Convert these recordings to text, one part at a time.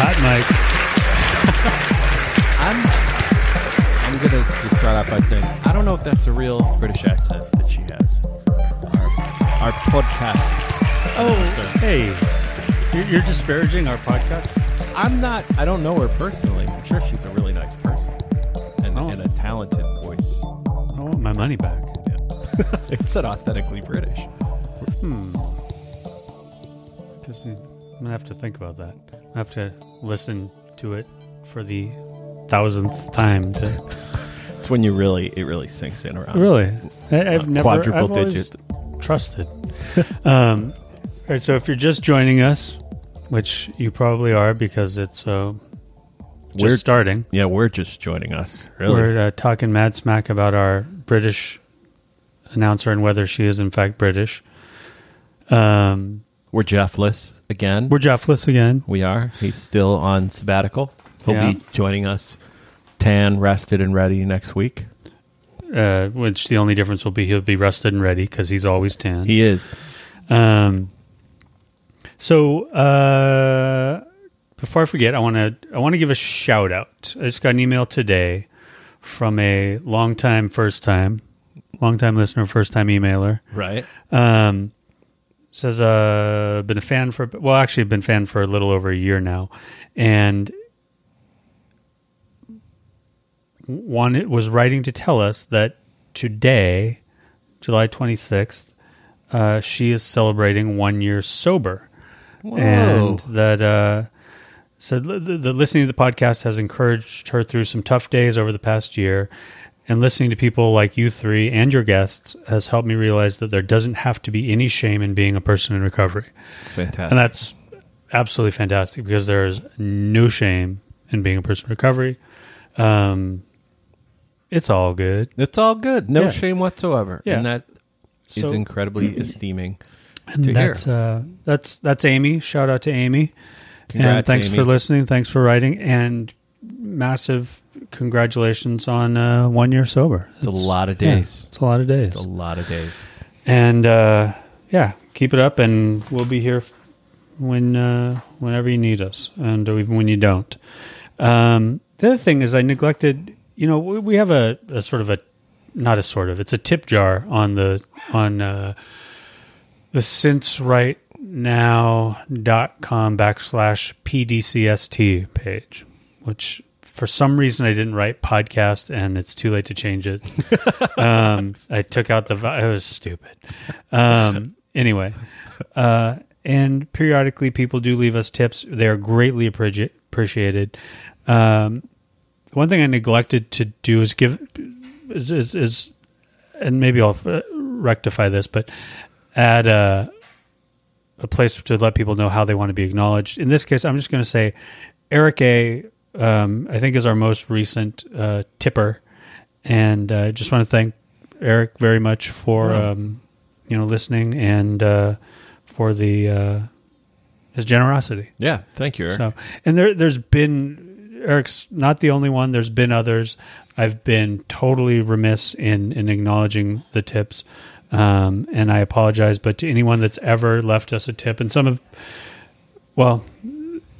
Hot mic. I'm I'm gonna just start off by saying I don't know if that's a real British accent that she has. Our, our podcast. Oh, hey. You're, you're disparaging our podcast? I'm not. I don't know her personally. I'm sure she's a really nice person and, Oh. and a talented voice. I want my money back. Yeah. it's an authentically British. Hmm. Just- I'm going to have to think about that. I have to listen to it for the thousandth time. To, It's when you really it really sinks in around. really? I, I've never quadruple I've digit. trusted. um, all right, so if you're just joining us, which you probably are because it's uh, just We're- starting. Yeah, we're just joining us. Really. We're uh, talking mad smack about our British announcer and whether she is in fact British. Um, We're Jeffless again. we're Jeffless again. we are. He's still on sabbatical. He'll Yeah. be joining us tan, rested, and ready next week. Uh, which the only difference will be he'll be rested and ready because he's always tan. He is. Um, so uh, before I forget, I want to I want to give a shout out. I just got an email today from a long time, first time, long time listener, first time emailer. Right. Um, says uh been a fan for well actually been a fan for a little over a year now, and one it was writing to tell us that today, July twenty sixth, uh, she is celebrating one year sober, and that uh, said the, the listening to the podcast has encouraged her through some tough days over the past year. And listening to people like you three and your guests has helped me realize that there doesn't have to be any shame in being a person in recovery. It's fantastic. And that's absolutely fantastic because there is no shame in being a person in recovery. Um, it's all good. It's all good. No Yeah. shame whatsoever. Yeah. And that is So- incredibly esteeming And that's uh, that's that's Amy. Shout out to Amy. and thanks Amy. for listening. Thanks for writing. And massive congratulations on uh, one year sober. It's a lot of yeah, days. it's a lot of days. It's a lot of days. And uh, yeah, keep it up, and we'll be here when uh, whenever you need us, and even when you don't. Um, the other thing is, I neglected. You know, we, we have a, a sort of a not a sort of it's a tip jar on the on uh, the since right now dot com backslash pdcst page which for some reason i didn't write podcast and it's too late to change it um, i took out the it was stupid um, anyway uh, and periodically people do leave us tips they are greatly appreci- appreciated um, one thing i neglected to do is give is, is, is and maybe i'll uh, rectify this but add a a place to let people know how they want to be acknowledged. In this case, I'm just going to say Eric A. Um, I think is our most recent uh, tipper, and uh, just want to thank Eric very much for um, you know listening and uh, for the uh, his generosity. Yeah. Thank you, Eric. So, and there, there's been Eric's not the only one. There's been others. I've been totally remiss in in acknowledging the tips, um, and I apologize. But to anyone that's ever left us a tip, and some of, well,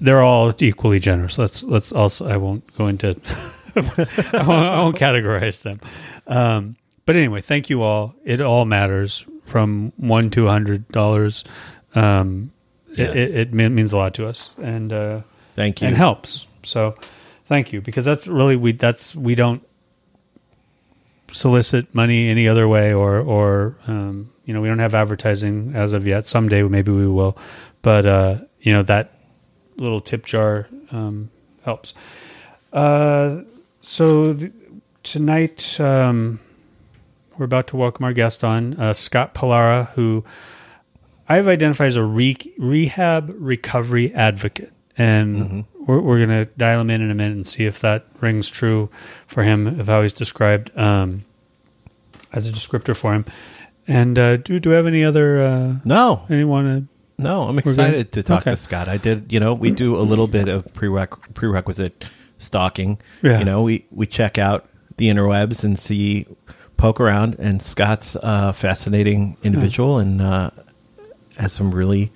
they're all equally generous. Let's let's also. I won't go into. I, won't, I won't categorize them. Um, but anyway, thank you all. It all matters from one to hundred dollars. Um, Yes. it, it, it means a lot to us, and uh, Thank you. and helps. So, thank you because that's really we that's we don't solicit money any other way or or um, you know we don't have advertising as of yet. Someday maybe we will, but uh, you know that little tip jar um, helps. Uh, so tonight um, we're about to welcome our guest on uh, Scott Pilara, who I've identified as a re- rehab recovery advocate, and we're, we're going to dial him in in a minute and see if that rings true for him, of how he's described um, as a descriptor for him. And uh, do do we have any other uh, No, anyone? No, I'm excited to talk Okay. to Scott. I did, you know, we do a little bit of prereq- prerequisite stalking. Yeah. You know, we we check out the interwebs and see, poke around, and Scott's a fascinating individual and uh, has some really,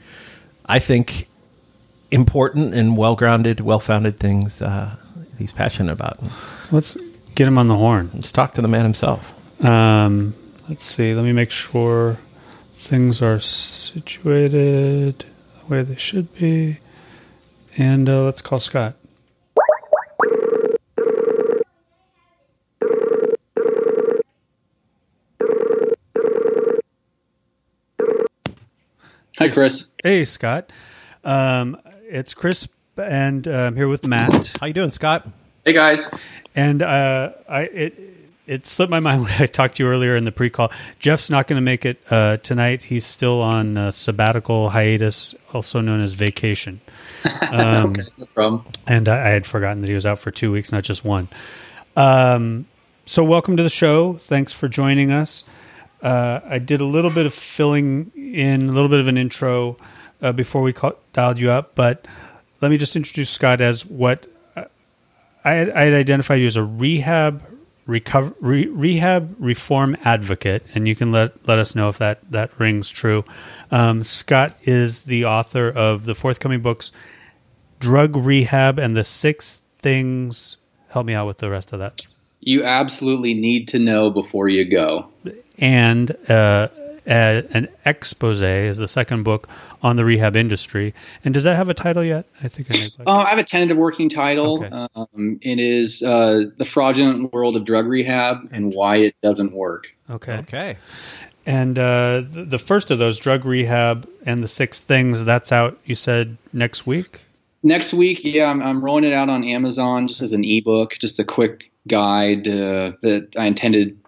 I think, important and well grounded, well founded things uh, he's passionate about. Let's get him on the horn. Let's talk to the man himself. Um, let's see. Let me make sure things are situated the way they should be. And uh, let's call Scott. Hi, Chris. Hey, Scott. Um, it's Chris, and uh, I'm here with Matt. How you doing, Scott? Hey, guys. And uh, I it it slipped my mind when I talked to you earlier in the pre-call. Jeff's not going to make it uh, tonight. He's still on uh, sabbatical hiatus, also known as vacation. Um, okay, no problem. and I, I had forgotten that he was out for two weeks, not just one. Um, so, welcome to the show. Thanks for joining us. Uh, I did a little bit of filling in, a little bit of an intro uh, before we call, dialed you up, but let me just introduce Scott as what uh, I had, I had identified you as a rehab recover re, rehab reform advocate, and you can let let us know if that that rings true. Um, Scott is the author of the forthcoming books drug rehab and the six things help me out with the rest of that You absolutely need to know before you go. and uh, a, an expose is the second book on the rehab industry and does that have a title yet i think i neglected. Uh, I have a tentative working title. Okay. Um, it is uh, The Fraudulent World of Drug Rehab and Why It Doesn't Work. okay Okay. and uh, the, the first of those drug rehab and the six things that's out you said next week Next week, yeah, I'm, I'm rolling it out on Amazon just as an ebook, just a quick guide uh, that I intended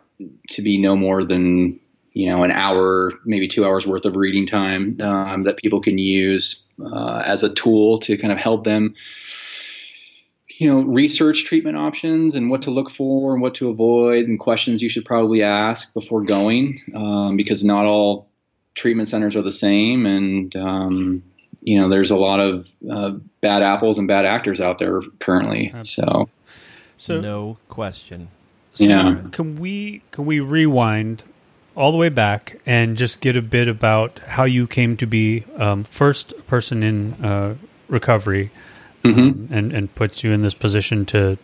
to be no more than you know an hour, maybe two hours worth of reading time um, that people can use uh, as a tool to kind of help them, you know, research treatment options and what to look for and what to avoid and questions you should probably ask before going, um, because not all treatment centers are the same and um, you know there's a lot of uh, bad apples and bad actors out there currently so so no question. So Yeah. Can we can we rewind all the way back and just get a bit about how you came to be um, first person in uh, recovery um, and and puts you in this position to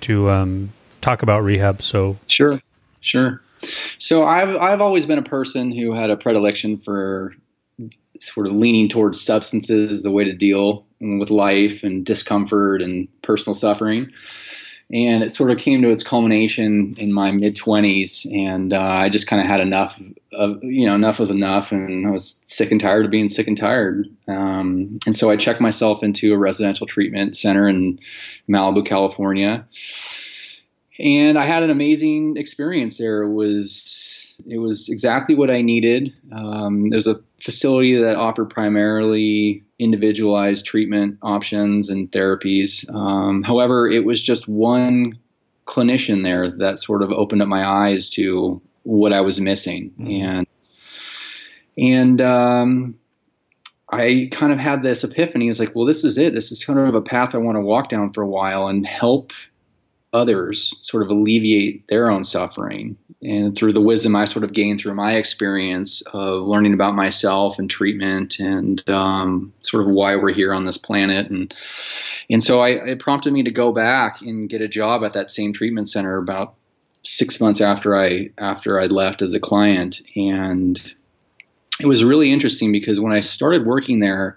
to um, talk about rehab. So sure sure. So i've i've always been a person who had a predilection for sort of leaning towards substances as a way to deal with life and discomfort and personal suffering and it sort of came to its culmination in my mid 20s and uh, i just kind of had enough of you know enough was enough. And i was sick and tired of being sick and tired. Um, and so i checked myself into a residential treatment center in malibu california. And i had an amazing experience there. It was it was exactly what i needed um, there was a facility that offered primarily individualized treatment options and therapies. Um, however, it was just one clinician there that sort of opened up my eyes to what I was missing, and and um, I kind of had this epiphany. It's like, well, this is it. This is kind of a path I want to walk down for a while and help others sort of alleviate their own suffering. And through the wisdom I sort of gained through my experience of learning about myself and treatment and um, sort of why we're here on this planet. And and so I, it prompted me to go back and get a job at that same treatment center about six months after I after I left as a client. And it was really interesting because when I started working there,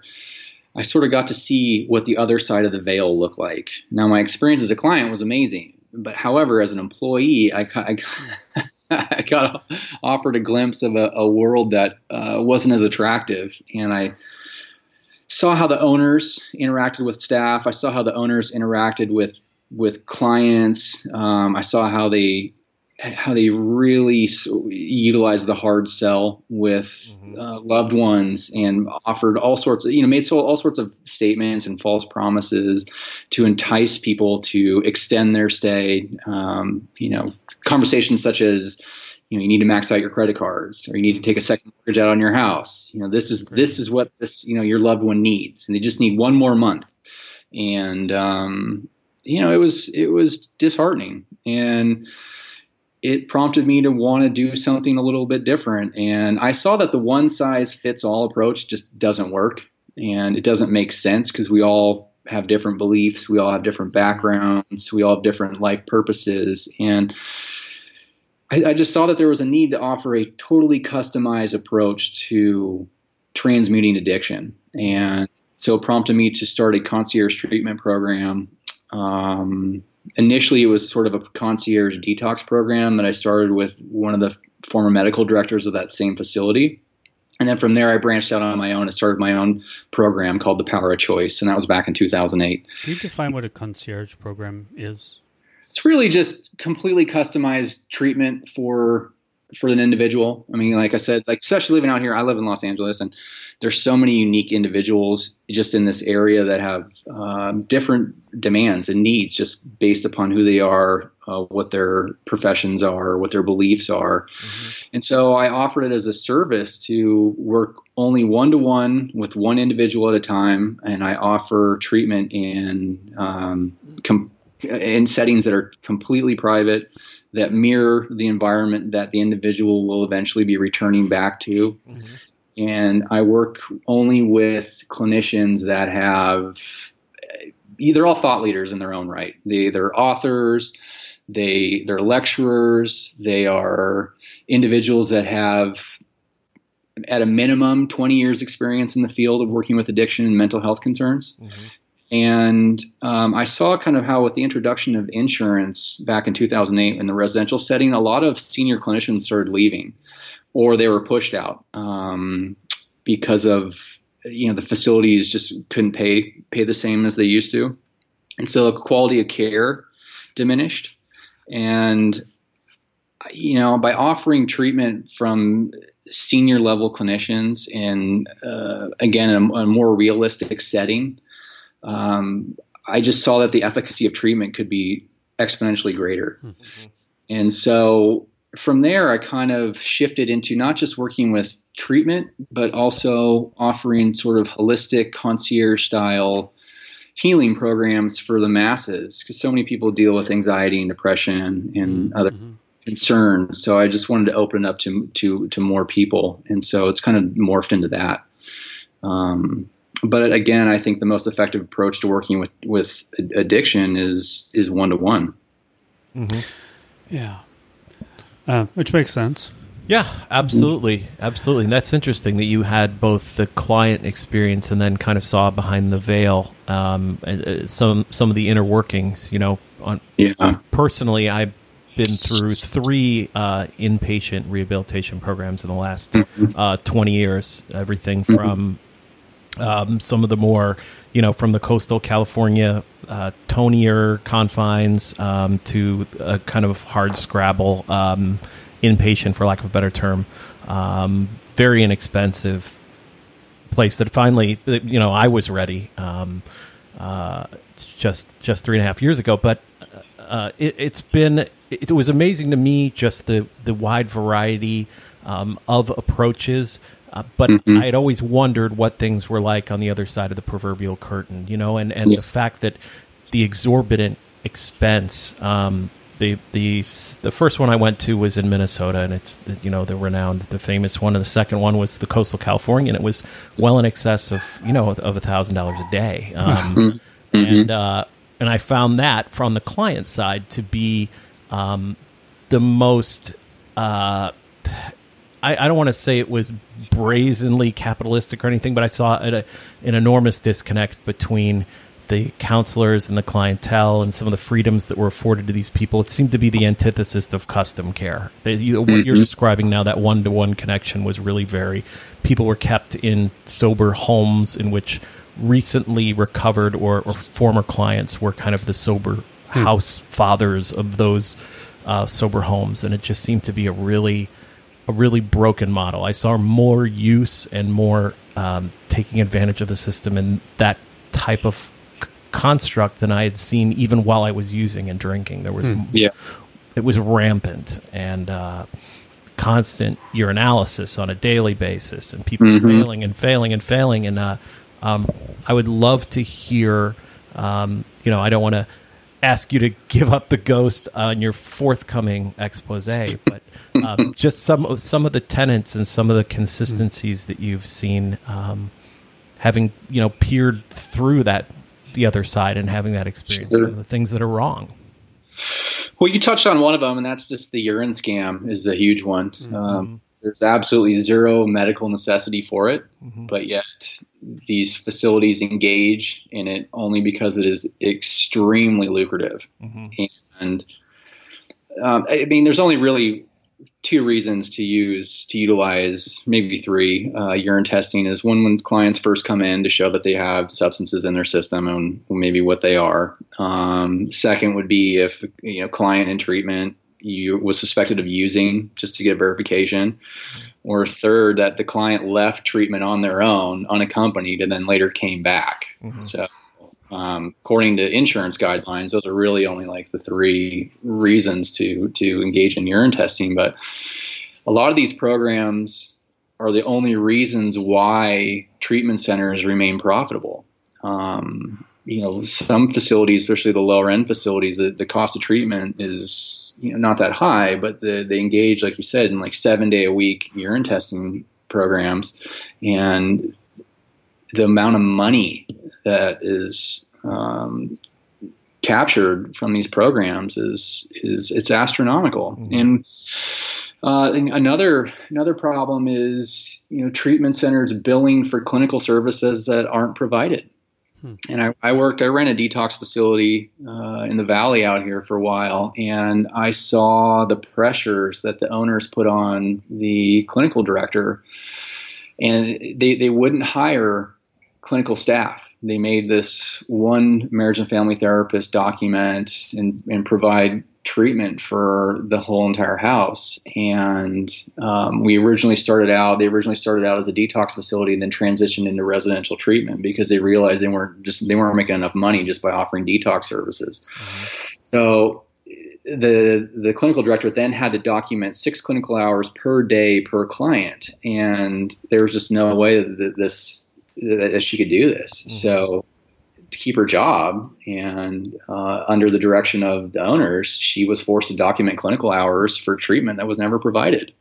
I sort of got to see what the other side of the veil looked like. Now, my experience as a client was amazing, but however, as an employee, I, I, I got offered a glimpse of a, a world that uh, wasn't as attractive, and I saw how the owners interacted with staff. I saw how the owners interacted with with clients. Um, I saw how they how they really utilized the hard sell with uh, loved ones and offered all sorts of, you know, made so, all sorts of statements and false promises to entice people to extend their stay. Um, you know, conversations such as, you know, you need to max out your credit cards or you need to take a second mortgage out on your house. You know, this is, this is what this, you know, your loved one needs. And they just need one more month. And, um, you know, it was, it was disheartening. And, it prompted me to want to do something a little bit different. And I saw that the one size fits all approach just doesn't work and it doesn't make sense because we all have different beliefs, we all have different backgrounds, we all have different life purposes. And I, I just saw that there was a need to offer a totally customized approach to transmuting addiction. And so it prompted me to start a concierge treatment program. Um, initially it was sort of a concierge detox program that I started with one of the former medical directors of that same facility. And then from there, I branched out on my own and started my own program called The Power of Choice. And that was back in 2008. Can you define what a concierge program is? It's really just completely customized treatment for for an individual. I mean, like I said, like especially living out here, I live in Los Angeles, and there's so many unique individuals just in this area that have um, different demands and needs just based upon who they are, uh, what their professions are, what their beliefs are. Mm-hmm. And so I offered it as a service to work only one to one with one individual at a time, and I offer treatment in um, com- in settings that are completely private that mirror the environment that the individual will eventually be returning back to. Mm-hmm. And I work only with clinicians that have, they're all thought leaders in their own right. They, they're authors, they, they're lecturers, they are individuals that have at a minimum 20 years experience in the field of working with addiction and mental health concerns. Mm-hmm. And um, I saw kind of how, with the introduction of insurance back in 2008 in the residential setting, a lot of senior clinicians started leaving or they were pushed out um, because of you know the facilities just couldn't pay pay the same as they used to, and so the quality of care diminished. And you know, by offering treatment from senior level clinicians in uh, again a, a, more realistic setting um, I just saw that the efficacy of treatment could be exponentially greater. Mm-hmm. And so from there, I kind of shifted into not just working with treatment, but also offering sort of holistic concierge style healing programs for the masses because so many people deal with anxiety and depression and mm-hmm. other concerns. So I just wanted to open it up to to to more people, and so it's kind of morphed into that. Um, but again, I think the most effective approach to working with with addiction is is one to one. Yeah, uh, which makes sense. Yeah, absolutely, absolutely. And that's interesting that you had both the client experience and then kind of saw behind the veil um, uh, some some of the inner workings. You know, on yeah. personally, I've been through three uh, inpatient rehabilitation programs in the last mm-hmm. uh, twenty years. Everything mm-hmm. from um, some of the more, you know, from the coastal California uh, tonier confines um, to a kind of hard scrabble um, inpatient, for lack of a better term, um, very inexpensive place that finally, you know, I was ready um, uh, just just three and a half years ago. But uh, it, has been it was amazing to me just the the wide variety um, of approaches uh, but mm-hmm. I had always wondered what things were like on the other side of the proverbial curtain, you know, and, and yeah. the fact that the exorbitant expense. Um, the the the first one I went to was in Minnesota, and it's you know the renowned, the famous one, and the second one was the coastal California, and it was well in excess of you know of a thousand dollars a day, um, mm-hmm. and uh, and I found that from the client side to be um, the most. Uh, I, I don't want to say it was brazenly capitalistic or anything, but I saw a, an enormous disconnect between the counselors and the clientele and some of the freedoms that were afforded to these people. It seemed to be the antithesis of custom care. You, what mm-hmm. you're describing now, that one to one connection, was really very. People were kept in sober homes in which recently recovered or, or former clients were kind of the sober hmm. house fathers of those uh, sober homes, and it just seemed to be a really a really broken model. I saw more use and more um, taking advantage of the system in that type of c- construct than I had seen even while I was using and drinking. There was Yeah. it was rampant and uh, constant urinalysis on a daily basis and people failing and failing and failing and uh, um, I would love to hear um, you know I don't want to ask you to give up the ghost on your forthcoming expose but um, just some of some of the tenets and some of the consistencies that you've seen um, having you know peered through that the other side and having that experience Sure. the things that are wrong Well, you touched on one of them, and that's just the urine scam is a huge one. Um, there's absolutely zero medical necessity for it, but yet these facilities engage in it only because it is extremely lucrative. And um, I mean, there's only really two reasons to use to utilize maybe three. Uh, urine testing is one when clients first come in to show that they have substances in their system and maybe what they are. Um, second would be if you know client in treatment you was suspected of using just to get verification or third that the client left treatment on their own unaccompanied and then later came back so um, according to insurance guidelines, those are really only like the three reasons to to engage in urine testing. But a lot of these programs are the only reasons why treatment centers remain profitable. Um, you know, some facilities, especially the lower end facilities, the, the cost of treatment is you know, not that high, but the, they engage, like you said, in like seven day a week urine testing programs, and the amount of money that is um, captured from these programs is is it's astronomical. And uh, and another another problem is you know treatment centers billing for clinical services that aren't provided. And I, I worked, I ran a detox facility uh, in the valley out here for a while, and I saw the pressures that the owners put on the clinical director, and they, they wouldn't hire clinical staff. They made this one marriage and family therapist document and, and provide treatment for the whole entire house. And um, we originally started out, they originally started out as a detox facility and then transitioned into residential treatment because they realized they weren't just, they weren't making enough money just by offering detox services. So the the clinical director then had to document six clinical hours per day per client, and there was just no way that this that she could do this. So to keep her job and uh, under the direction of the owners, she was forced to document clinical hours for treatment that was never provided.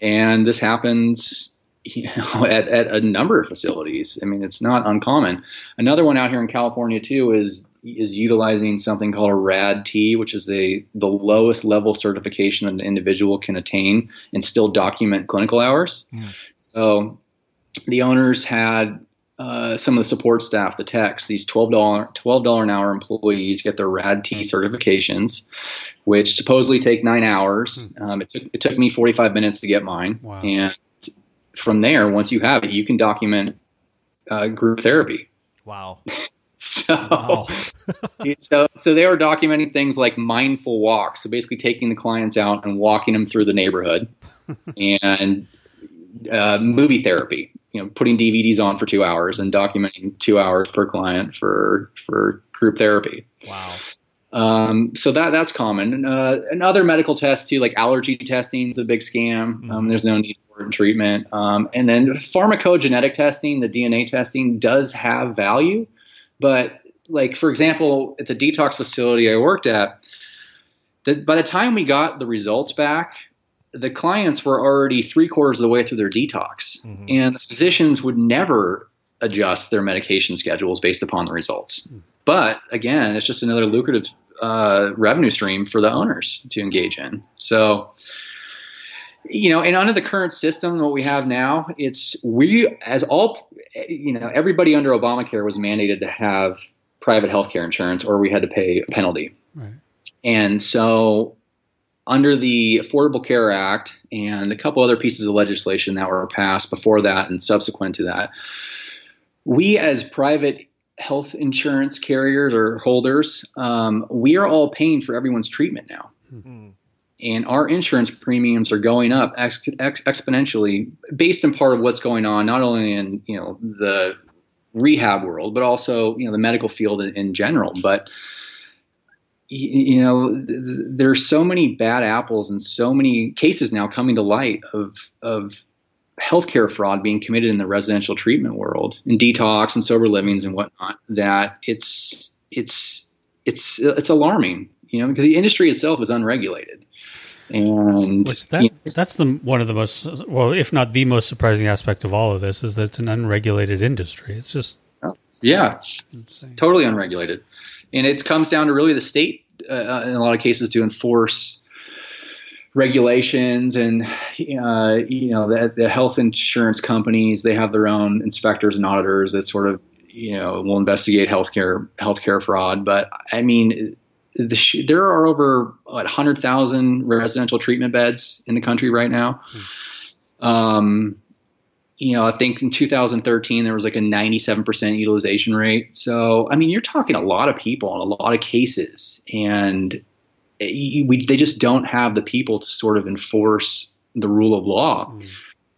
And this happens you know, at, at a number of facilities. I mean, it's not uncommon. Another one out here in California too is is utilizing something called a RAD T, which is the the lowest level certification that an individual can attain and still document clinical hours. So the owners had uh, some of the support staff, the techs, these twelve dollar twelve dollar an hour employees get their RAD T certifications, which supposedly take nine hours. Um, it took it took me forty five minutes to get mine, Wow. and from there, once you have it, you can document uh, group therapy. wow So, Wow. so, so they were documenting things like mindful walks. So basically, taking the clients out and walking them through the neighborhood, and uh, movie therapy. You know, putting DVDs on for two hours and documenting two hours per client for for group therapy. wow Um, so that that's common. And, uh, and other medical tests too, like allergy testing is a big scam. Um, there's no need for treatment. Um, and then pharmacogenetic testing, the DNA testing, does have value, but like for example, at the detox facility I worked at, that by the time we got the results back, the clients were already three quarters of the way through their detox, and the physicians would never adjust their medication schedules based upon the results. But again, it's just another lucrative uh, revenue stream for the owners to engage in. So, you know, and under the current system, what we have now, it's we as all, you know, everybody under Obamacare was mandated to have private health care insurance, or we had to pay a penalty. Right. And so, under the Affordable Care Act and a couple other pieces of legislation that were passed before that and subsequent to that, we as private health insurance carriers or holders, um, we are all paying for everyone's treatment now. and our insurance premiums are going up ex- ex- exponentially based in part of what's going on not only in you know the rehab world but also you know the medical field in, in general but you, you know th- th- there's so many bad apples and so many cases now coming to light of of healthcare fraud being committed in the residential treatment world and detox and sober livings and whatnot that it's it's it's it's alarming you know because the industry itself is unregulated and Which that you know, that's the one of the most well, if not the most surprising aspect of all of this is that it's an unregulated industry. It's just yeah insane. totally unregulated and it comes down to really the state uh, in a lot of cases to enforce regulations and uh, you know the, the health insurance companies they have their own inspectors and auditors that sort of you know will investigate healthcare healthcare fraud but i mean the sh- there are over what, 100,000 residential treatment beds in the country right now. Um, you know, I think in 2013 there was like a 97% utilization rate. So, I mean, you're talking a lot of people and a lot of cases, and it, we, they just don't have the people to sort of enforce the rule of law.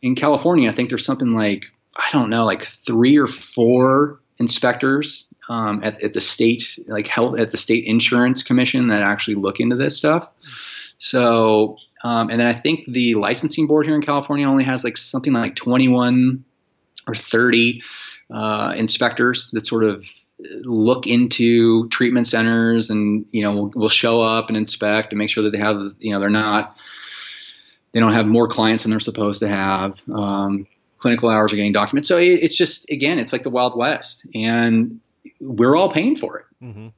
In California, I think there's something like I don't know, like three or four inspectors um, at, at the state, like health, at the state insurance commission that actually look into this stuff. So, um, and then I think the licensing board here in California only has like something like 21 or 30 uh, inspectors that sort of look into treatment centers and you know will, will show up and inspect and make sure that they have you know they're not they don't have more clients than they're supposed to have. Um, clinical hours are getting documented. So it, it's just again it's like the wild west and we're all paying for it. Mm-hmm.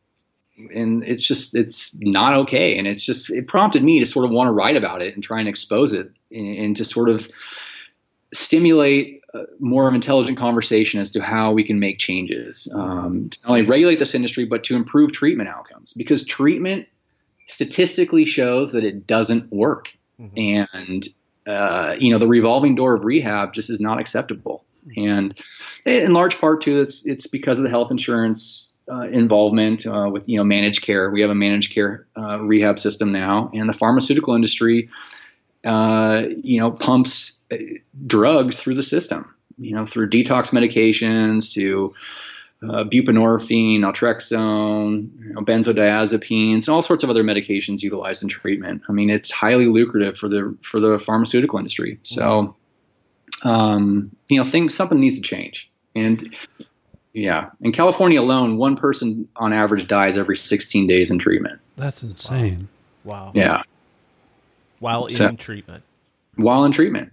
And it's just it's not okay. And it's just it prompted me to sort of want to write about it and try and expose it and, and to sort of stimulate uh, more of intelligent conversation as to how we can make changes um, to not only regulate this industry but to improve treatment outcomes. Because treatment statistically shows that it doesn't work. And uh, you know the revolving door of rehab just is not acceptable. And in large part too it's it's because of the health insurance uh, involvement uh, with you know managed care we have a managed care uh, rehab system now and the pharmaceutical industry uh, you know pumps uh, drugs through the system you know through detox medications to uh, buprenorphine, naltrexone, you know, benzodiazepines, and all sorts of other medications utilized in treatment. I mean, it's highly lucrative for the for the pharmaceutical industry. So, um, you know, things something needs to change. And yeah, in California alone, one person on average dies every 16 days in treatment. That's insane. Wow. Yeah, While So- in treatment. while in treatment.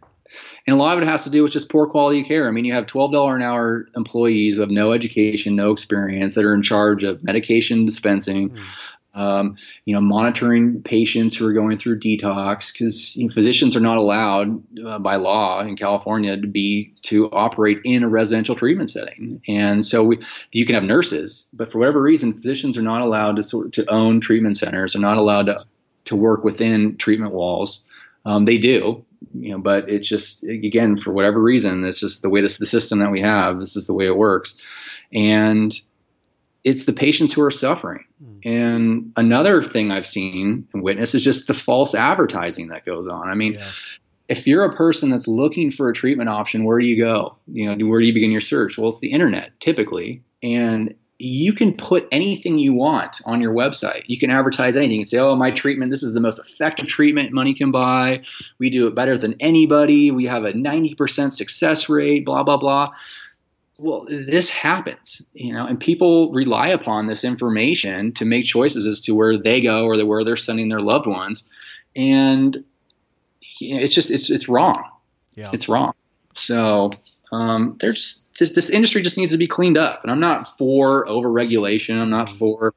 And a lot of it has to do with just poor quality of care. I mean, you have $12 an hour employees who have no education, no experience that are in charge of medication dispensing, hmm. Um, you know, monitoring patients who are going through detox because you know, physicians are not allowed uh, by law in California to be to operate in a residential treatment setting. And so we, you can have nurses, but for whatever reason, physicians are not allowed to sort to own treatment centers. They're not allowed to to work within treatment walls. Um, they do, you know, but it's just again for whatever reason, it's just the way this the system that we have. This is the way it works, and it's the patients who are suffering. Hmm. And another thing I've seen and witnessed is just the false advertising that goes on. I mean, Yeah. if you're a person that's looking for a treatment option, where do you go? You know, where do you begin your search? Well, it's the internet typically, and you can put anything you want on your website. You can advertise anything. You can say, "Oh, my treatment. This is the most effective treatment money can buy. We do it better than anybody. We have a 90% success rate. Blah blah blah." Well, this happens, you know, and people rely upon this information to make choices as to where they go or where they're sending their loved ones, and you know, it's just it's it's wrong Yeah. it's wrong. So um, there's this, this industry just needs to be cleaned up. And I'm not for overregulation. I'm not for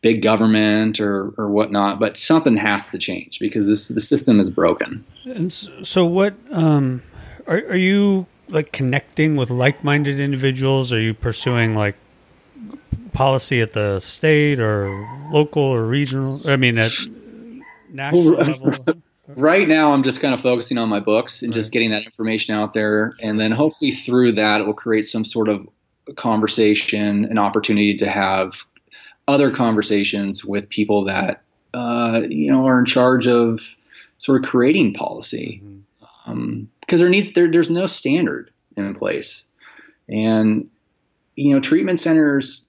big government or or whatnot. But something has to change because this the system is broken. And so, so what um, are are you like connecting with like-minded individuals? Are you pursuing like policy at the state or local or regional? I mean, at national level. Right now, I'm just kind of focusing on my books and just getting that information out there, and then hopefully through that, it will create some sort of conversation, an opportunity to have other conversations with people that uh, you know, are in charge of sort of creating policy because um, there needs there there's no standard in place, and you know, treatment centers,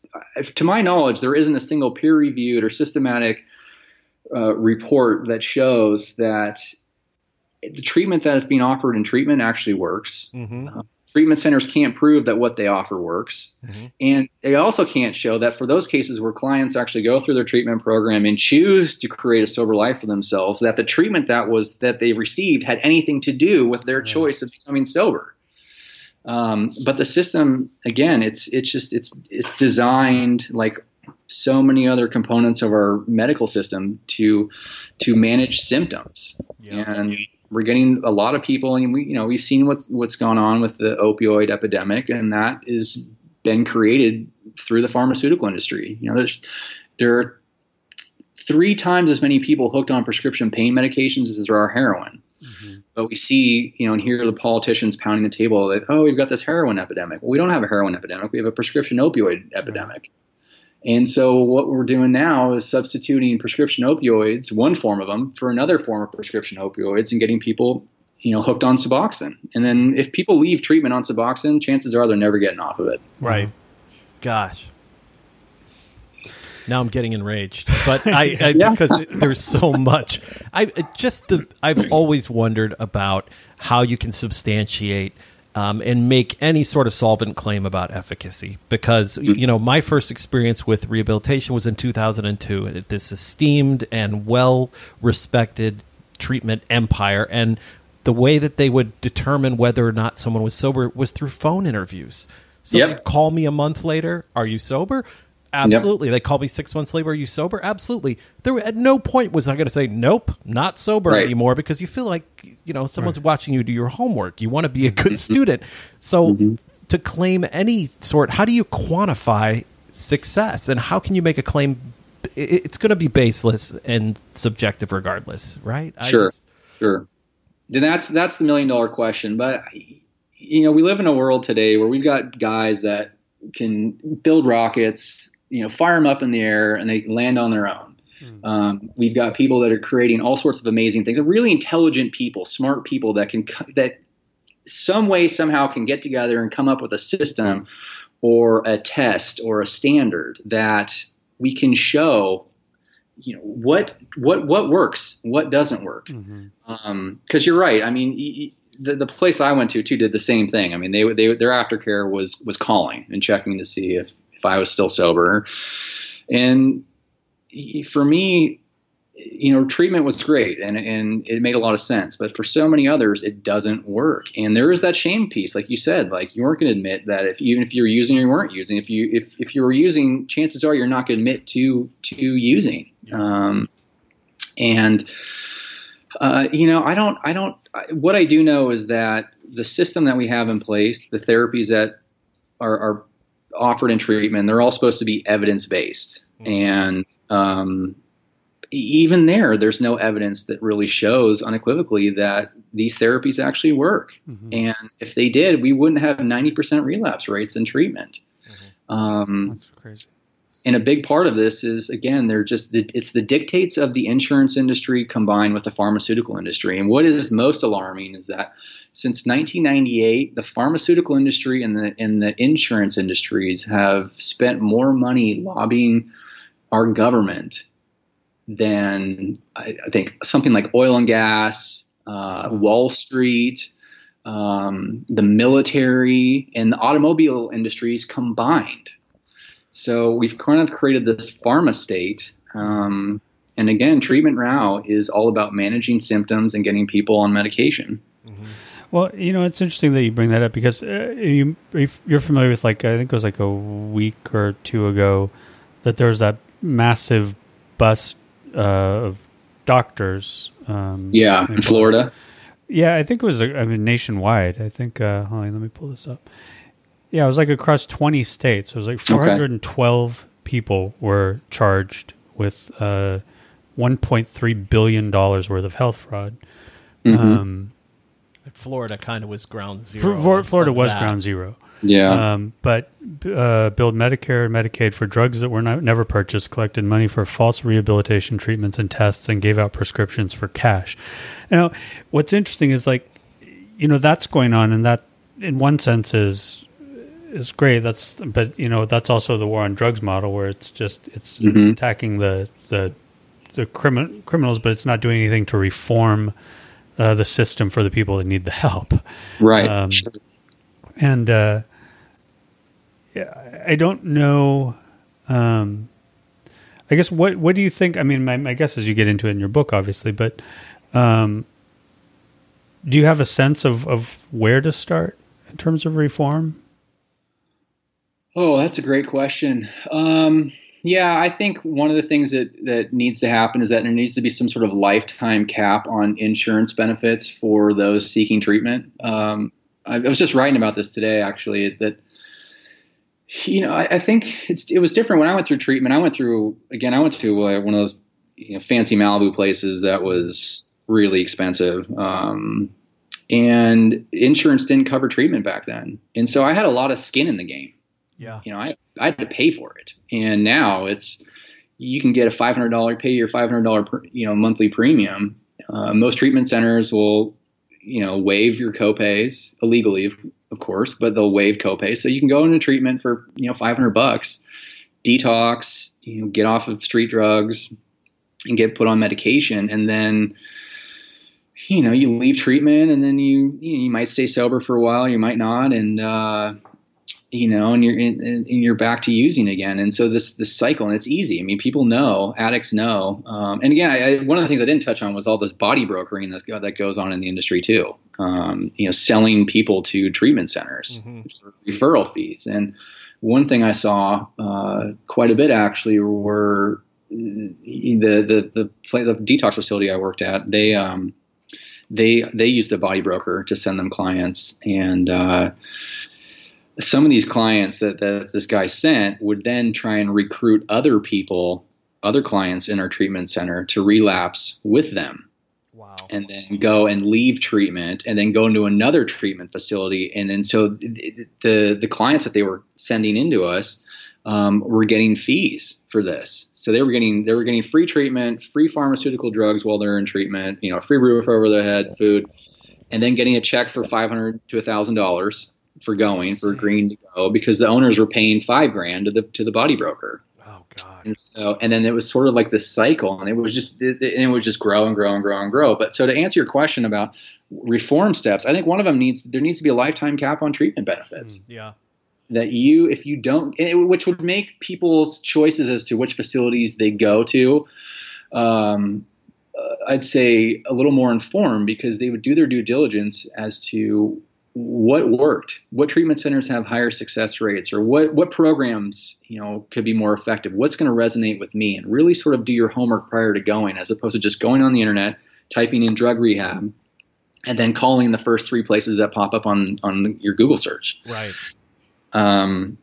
to my knowledge, there isn't a single peer reviewed or systematic uh, report that shows that the treatment that is being offered in treatment actually works. Mm-hmm. Uh, treatment centers can't prove that what they offer works. Mm-hmm. And they also can't show that for those cases where clients actually go through their treatment program and choose to create a sober life for themselves, that the treatment that was that they received had anything to do with their choice of becoming sober. Um, but the system, again, it's it's just it's it's designed like so many other components of our medical system to to manage symptoms and we're getting a lot of people, and we, you know, we've seen what's what's gone on with the opioid epidemic, and that has been created through the pharmaceutical industry. You know, there's there are three times as many people hooked on prescription pain medications as there are heroin. Mm-hmm. But we see, you know, and hear the politicians pounding the table that, oh, we've got this heroin epidemic. Well, we don't have a heroin epidemic. We have a prescription opioid epidemic. And so what we're doing now is substituting prescription opioids, one form of them, for another form of prescription opioids and getting people, you know, hooked on Suboxone. And then if people leave treatment on Suboxone, chances are they're never getting off of it. Right. Gosh. Now I'm getting enraged, but I, I yeah. because there's so much. I just the I've always wondered about how you can substantiate um, and make any sort of solvent claim about efficacy. Because, mm-hmm. you know, my first experience with rehabilitation was in 2002. at This esteemed and well respected treatment empire. And the way that they would determine whether or not someone was sober was through phone interviews. So yep. they'd call me a month later. Are you sober? Absolutely. Yep. They called me six months later. Are you sober? Absolutely. There at no point was I going to say nope, not sober right. anymore because you feel like you know someone's right. watching you do your homework. You want to be a good mm-hmm. student. So mm-hmm. to claim any sort, how do you quantify success and how can you make a claim? It's going to be baseless and subjective regardless, right? Sure, just, sure. Then that's that's the million dollar question. But you know, we live in a world today where we've got guys that can build rockets you know fire them up in the air and they land on their own. Mm. Um, we've got people that are creating all sorts of amazing things. Really intelligent people, smart people that can that some way somehow can get together and come up with a system or a test or a standard that we can show you know what what what works what doesn't work because mm-hmm. um, you're right i mean the, the place i went to too did the same thing i mean they, they their aftercare was was calling and checking to see if if I was still sober. And for me, you know, treatment was great and, and it made a lot of sense. But for so many others, it doesn't work. And there is that shame piece, like you said, like you weren't going to admit that if even if you were using or you weren't using, if you if, if you were using, chances are you're not going to admit to to using. Um, and uh, you know, I don't, I don't. What I do know is that the system that we have in place, the therapies that are, are offered in treatment, they're all supposed to be evidence based. Mm-hmm. And um, even there, there's no evidence that really shows unequivocally that these therapies actually work. Mm-hmm. And if they did, we wouldn't have 90% relapse rates in treatment. Mm-hmm. Um, That's crazy and a big part of this is again they're just the, it's the dictates of the insurance industry combined with the pharmaceutical industry. And what is most alarming is that since 1998 the pharmaceutical industry and the and the insurance industries have spent more money lobbying our government than I, I think something like oil and gas uh, wall street um, the military and the automobile industries combined so we've kind of created this pharma state. Um, and again, treatment now is all about managing symptoms and getting people on medication. Mm-hmm. Well, you know, it's interesting that you bring that up because uh, you, you're familiar with, like, I think it was like a week or two ago that there was that massive bust uh, of doctors. Um, yeah, in Florida. Yeah, I think it was I mean, nationwide. I think, uh, on, let me pull this up. Yeah, it was like across 20 states. It was like 412 okay. people were charged with uh, 1.3 billion dollars worth of health fraud. Mm-hmm. Um, Florida kind of was ground zero. For, for, Florida was that. ground zero. Yeah. Um, but uh, billed Medicare and Medicaid for drugs that were not, never purchased, collected money for false rehabilitation treatments and tests, and gave out prescriptions for cash. Now, what's interesting is like, you know, that's going on, and that, in one sense, is is great. That's, but you know, that's also the war on drugs model, where it's just it's, it's attacking the the the crimin- criminals, but it's not doing anything to reform uh, the system for the people that need the help. right. um, Sure. and uh, yeah, I don't know. Um, I guess what what do you think? I mean, my, my guess is you get into it in your book, obviously, but um, do you have a sense of of where to start in terms of reform? Oh, that's a great question. Um, yeah, I think one of the things that, that needs to happen is that there needs to be some sort of lifetime cap on insurance benefits for those seeking treatment. Um, I, I was just writing about this today, actually, that, you know, I, I think it was different when I went through treatment. I went through, again, I went to uh, one of those you know, fancy Malibu places that was really expensive. Um, and insurance didn't cover treatment back then. And so I had a lot of skin in the game Yeah. you know, I, I had to pay for it. And now it's, you can get a $500, pay your $500, per, you know, monthly premium. Uh, most treatment centers will, you know, waive your copays illegally, of, course, but they'll waive copays. So you can go into treatment for, you know, 500 bucks, detox, you know, get off of street drugs and get put on medication. And then, you know, you leave treatment and then you, you might stay sober for a while, you might not. And, uh, you know, and you're in, and you're back to using again. And so this this cycle, and it's easy. I mean, people know, addicts know. Um, and again, I, I, one of the things I didn't touch on was all this body brokering that that goes on in the industry too. Um, you know, selling people to treatment centers, referral fees. And one thing I saw uh, quite a bit actually were the the the, play, the detox facility I worked at. They um, they they used a body broker to send them clients and. Uh, some of these clients that, that this guy sent would then try and recruit other people, other clients in our treatment center to relapse with them. Wow. And then go and leave treatment and then go into another treatment facility. And then so the, the, the clients that they were sending into us um, were getting fees for this. So they were getting they were getting free treatment, free pharmaceutical drugs while they're in treatment, you know, free roof over their head, food, and then getting a check for five hundred to a thousand dollars for going for Green to go because the owners were paying five grand to the to the body broker. Oh God. And so, and then it was sort of like this cycle, and it was just it, it, would just grow and grow and grow and grow. But so to answer your question about reform steps, I think one of them needs there needs to be a lifetime cap on treatment benefits. Yeah. That you, if you don't, which would make people's choices as to which facilities they go to, um, uh, I'd say a little more informed because they would do their due diligence as to what worked, what treatment centers have higher success rates, or what what programs you know could be more effective. What's going to resonate with me, and really sort of do your homework prior to going, as opposed to just going on the internet, typing in drug rehab, and then calling the first three places that pop up on on your Google search. Right. Um,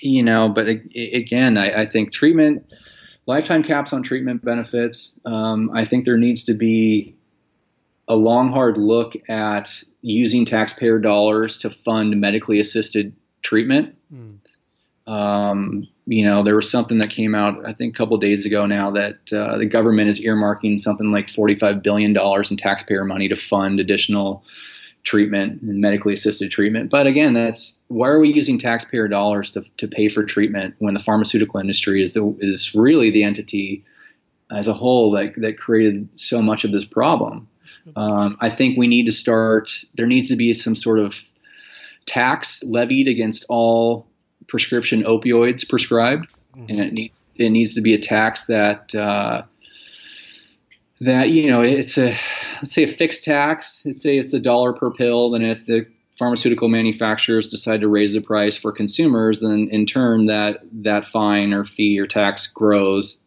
you know, but again, I, I think treatment lifetime caps on treatment benefits. Um, I think there needs to be a long, hard look at using taxpayer dollars to fund medically assisted treatment. Um, you know, there was something that came out, I think, a couple days ago now that uh, the government is earmarking something like $45 billion in taxpayer money to fund additional treatment and medically assisted treatment. But again, that's why are we using taxpayer dollars to, to pay for treatment when the pharmaceutical industry is the, is really the entity as a whole that, that created so much of this problem. Um, I think we need to start. There needs to be some sort of tax levied against all prescription opioids prescribed, and it needs it needs to be a tax that uh, that you know it's a let's say a fixed tax. Let's say it's a dollar per pill. Then if the pharmaceutical manufacturers decide to raise the price for consumers, then in turn that that fine or fee or tax grows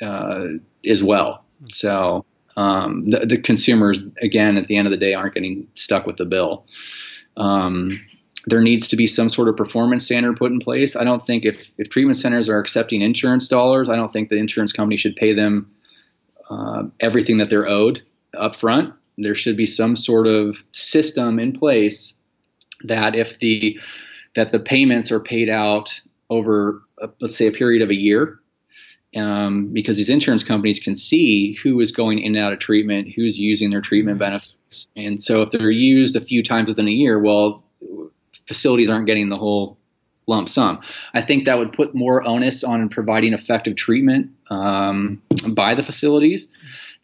uh, as well. So um, the, the consumers, again, at the end of the day, aren't getting stuck with the bill. Um, there needs to be some sort of performance standard put in place. I don't think if, if treatment centers are accepting insurance dollars, I don't think the insurance company should pay them uh, everything that they're owed up front. There should be some sort of system in place that if the that the payments are paid out over, uh, let's say, a period of a year, um, because these insurance companies can see who is going in and out of treatment, who's using their treatment benefits, and so if they're used a few times within a year, well, facilities aren't getting the whole lump sum. I think that would put more onus on providing effective treatment um, by the facilities,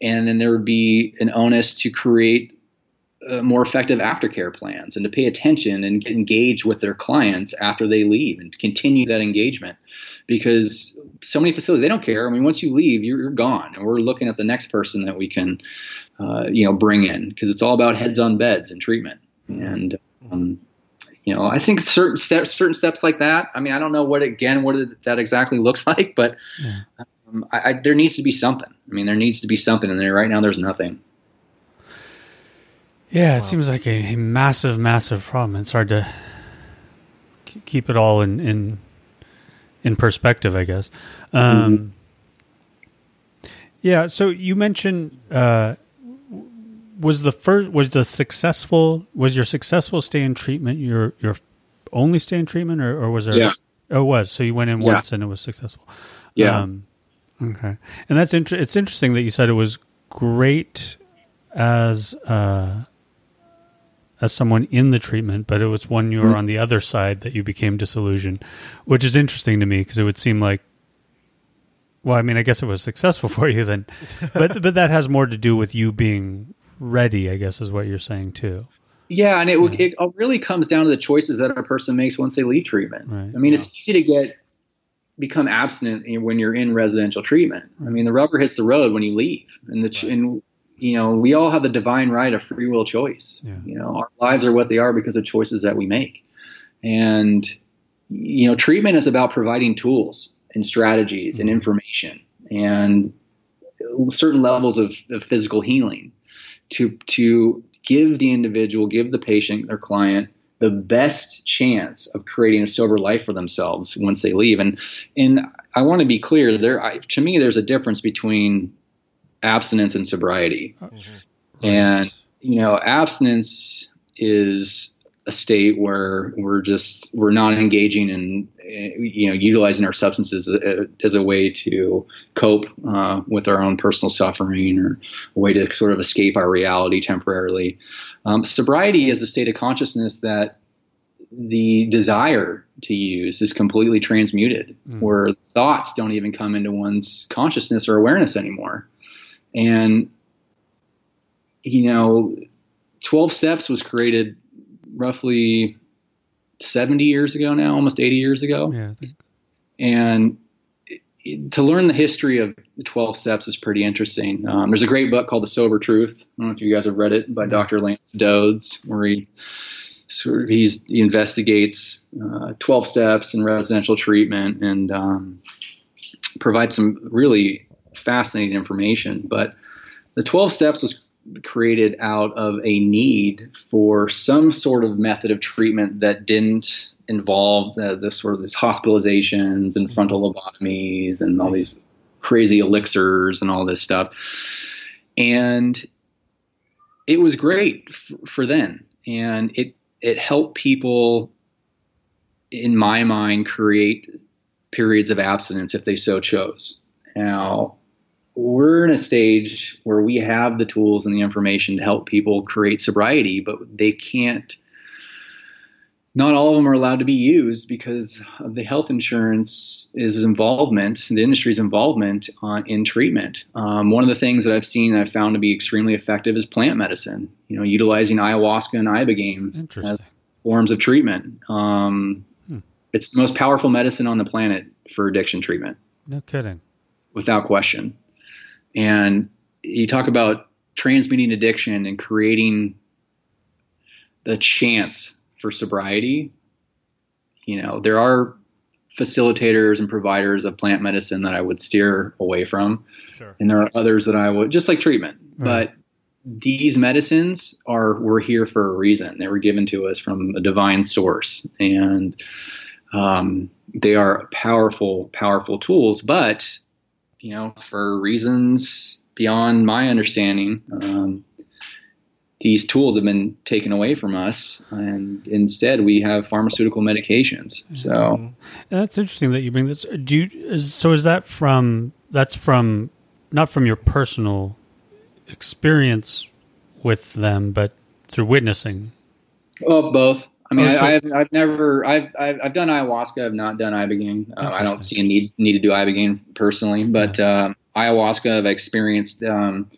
and then there would be an onus to create uh, more effective aftercare plans and to pay attention and get engaged with their clients after they leave and continue that engagement because so many facilities they don't care. I mean, once you leave, you're, you're gone, and we're looking at the next person that we can, uh, you know, bring in because it's all about heads on beds and treatment. And um, you know, I think certain steps, certain steps like that. I mean, I don't know what again what it, that exactly looks like, but Yeah. um, I, I, there needs to be something. I mean, there needs to be something, and there right now there's nothing. Yeah, it seems like a, a massive, massive problem. It's hard to keep it all in in in perspective, I guess. Um, Yeah. So you mentioned uh, was the first was the successful was your successful stay in treatment your your only stay in treatment or, or was there? Yeah. Oh, it was. So you went in Yeah. once and it was successful. Yeah. Um, okay. And that's inter- it's interesting that you said it was great as uh, as someone in the treatment, but it was when you were mm. on the other side that you became disillusioned, which is interesting to me because it would seem like. Well, I mean, I guess it was successful for you then, but but that has more to do with you being ready. I guess is what you're saying too. Yeah, and it would it really comes down to the choices that a person makes once they leave treatment. Right. I mean, it's easy to get become abstinent when you're in residential treatment. I mean, the rubber hits the road when you leave, and the ch- and you know we all have the divine right of free will choice. Yeah. You know, our lives are what they are because of choices that we make, and you know, treatment is about providing tools and strategies and mm-hmm. information and certain levels of, of physical healing to to give the individual, give the patient, their client, the best chance of creating a sober life for themselves once they leave. And and I want to be clear, there I, to me, there's a difference between abstinence and sobriety. And you know, abstinence is a state where we're just we're not engaging in you know utilizing our substances as a, as a way to cope uh, with our own personal suffering or a way to sort of escape our reality temporarily. Um, sobriety is a state of consciousness that the desire to use is completely transmuted, where thoughts don't even come into one's consciousness or awareness anymore. And you know, 12 Steps was created roughly 70 years ago now, almost 80 years ago. Yeah. And to learn the history of the 12 Steps is pretty interesting. Um, there's a great book called The Sober Truth. I don't know if you guys have read it by Dr. Lance Dodes, where he sort of he's, he investigates uh, 12 steps and residential treatment and um, provides some really fascinating information. But the 12 steps was created out of a need for some sort of method of treatment that didn't involve the, sort of these hospitalizations and frontal lobotomies and all these crazy elixirs and all this stuff. And it was great f- for then. And it, it helped people, in my mind, create periods of abstinence if they so chose. Now, we're in a stage where we have the tools and the information to help people create sobriety, but they can't. Not all of them are allowed to be used because of the health insurance is involvement, the industry's involvement uh, in treatment. Um, one of the things that I've seen that I've found to be extremely effective is plant medicine. You know, utilizing ayahuasca and ibogaine as forms of treatment. Um, It's the most powerful medicine on the planet for addiction treatment No kidding. without question. And you talk about transmuting addiction and creating the chance for sobriety. You know, there are facilitators and providers of plant medicine that I would steer away from. Sure. And there are others that I would just like treatment. Right. But these medicines are were here for a reason. They were given to us from a divine source. And um, they are powerful, powerful tools, but you know, for reasons beyond my understanding, um, these tools have been taken away from us, and instead we have pharmaceutical medications. So That's interesting that you bring this. Do you, is, so? Is that from? That's from not from your personal experience with them, but through witnessing. well, both. I mean, Oh, so- I, I've, I've never, I've, I've, I've done ayahuasca. I've not done ibogaine. Uh, I don't see a need need to do ibogaine personally, but um, ayahuasca I've experienced. Um,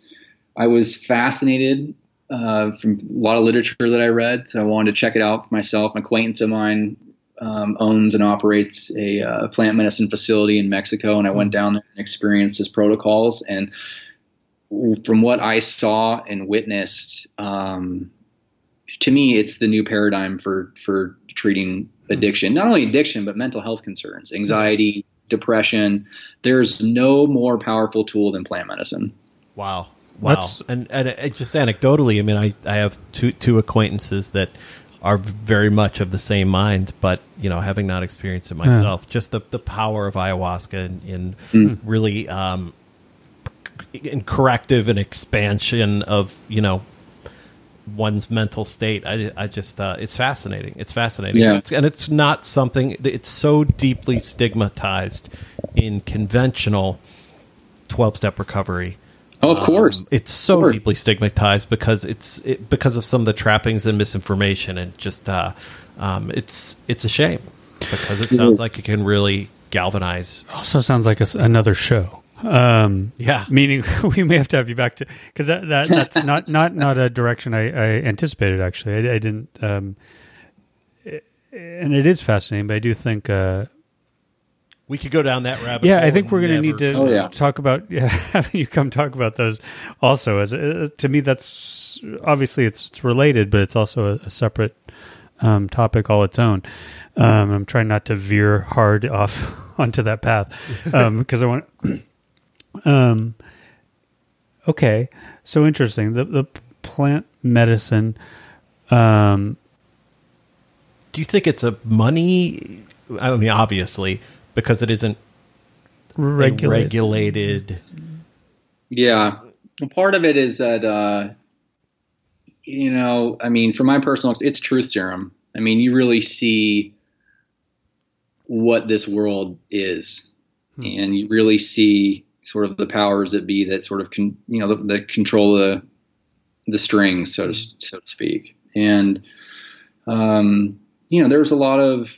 I was fascinated uh, from a lot of literature that I read, so I wanted to check it out for myself. An acquaintance of mine um, owns and operates a uh, plant medicine facility in Mexico, and I went down there and experienced his protocols. And from what I saw and witnessed, um, to me, it's the new paradigm for for treating addiction. Not only addiction, but mental health concerns, anxiety, depression. There's no more powerful tool than plant medicine. Wow. Wow. That's- and and it, just anecdotally, I mean, I, I have two two acquaintances that are very much of the same mind, but you know, having not experienced it myself, just the, the power of ayahuasca in, in really um, in corrective and expansion of you know one's mental state. I, I just uh, it's fascinating. It's fascinating, Yeah. It's- and it's not something. It's so deeply stigmatized in conventional twelve step recovery. Oh, of course. Um, it's so course. deeply stigmatized because it's it, because of some of the trappings and misinformation, and just uh, um, it's it's a shame because it sounds like it can really galvanize. Also, sounds like a s another show. Um, Yeah. meaning we may have to have you back to because that, that that's not not not a direction I, I anticipated. Actually, I, I didn't. Um, it- and it is fascinating, but I do think. Uh, We could go down that rabbit. yeah, hole I think we're going to need to Oh, yeah. talk about yeah, having you come talk about those also. As uh, to me, that's obviously it's, it's related, but it's also a, a separate um, topic all its own. Um, I'm trying not to veer hard off onto that path um, because I want. Um, okay, so interesting. The the plant medicine. Um, Do you think it's a money? I mean, obviously, because it isn't regulated. regulated. Yeah. And Part of it is that, uh, you know, I mean, for my personal, it's truth serum. I mean, you really see what this world is, and you really see sort of the powers that be that sort of, can you know, that, that control the the strings, so to so to speak. And um, you know, there was a lot of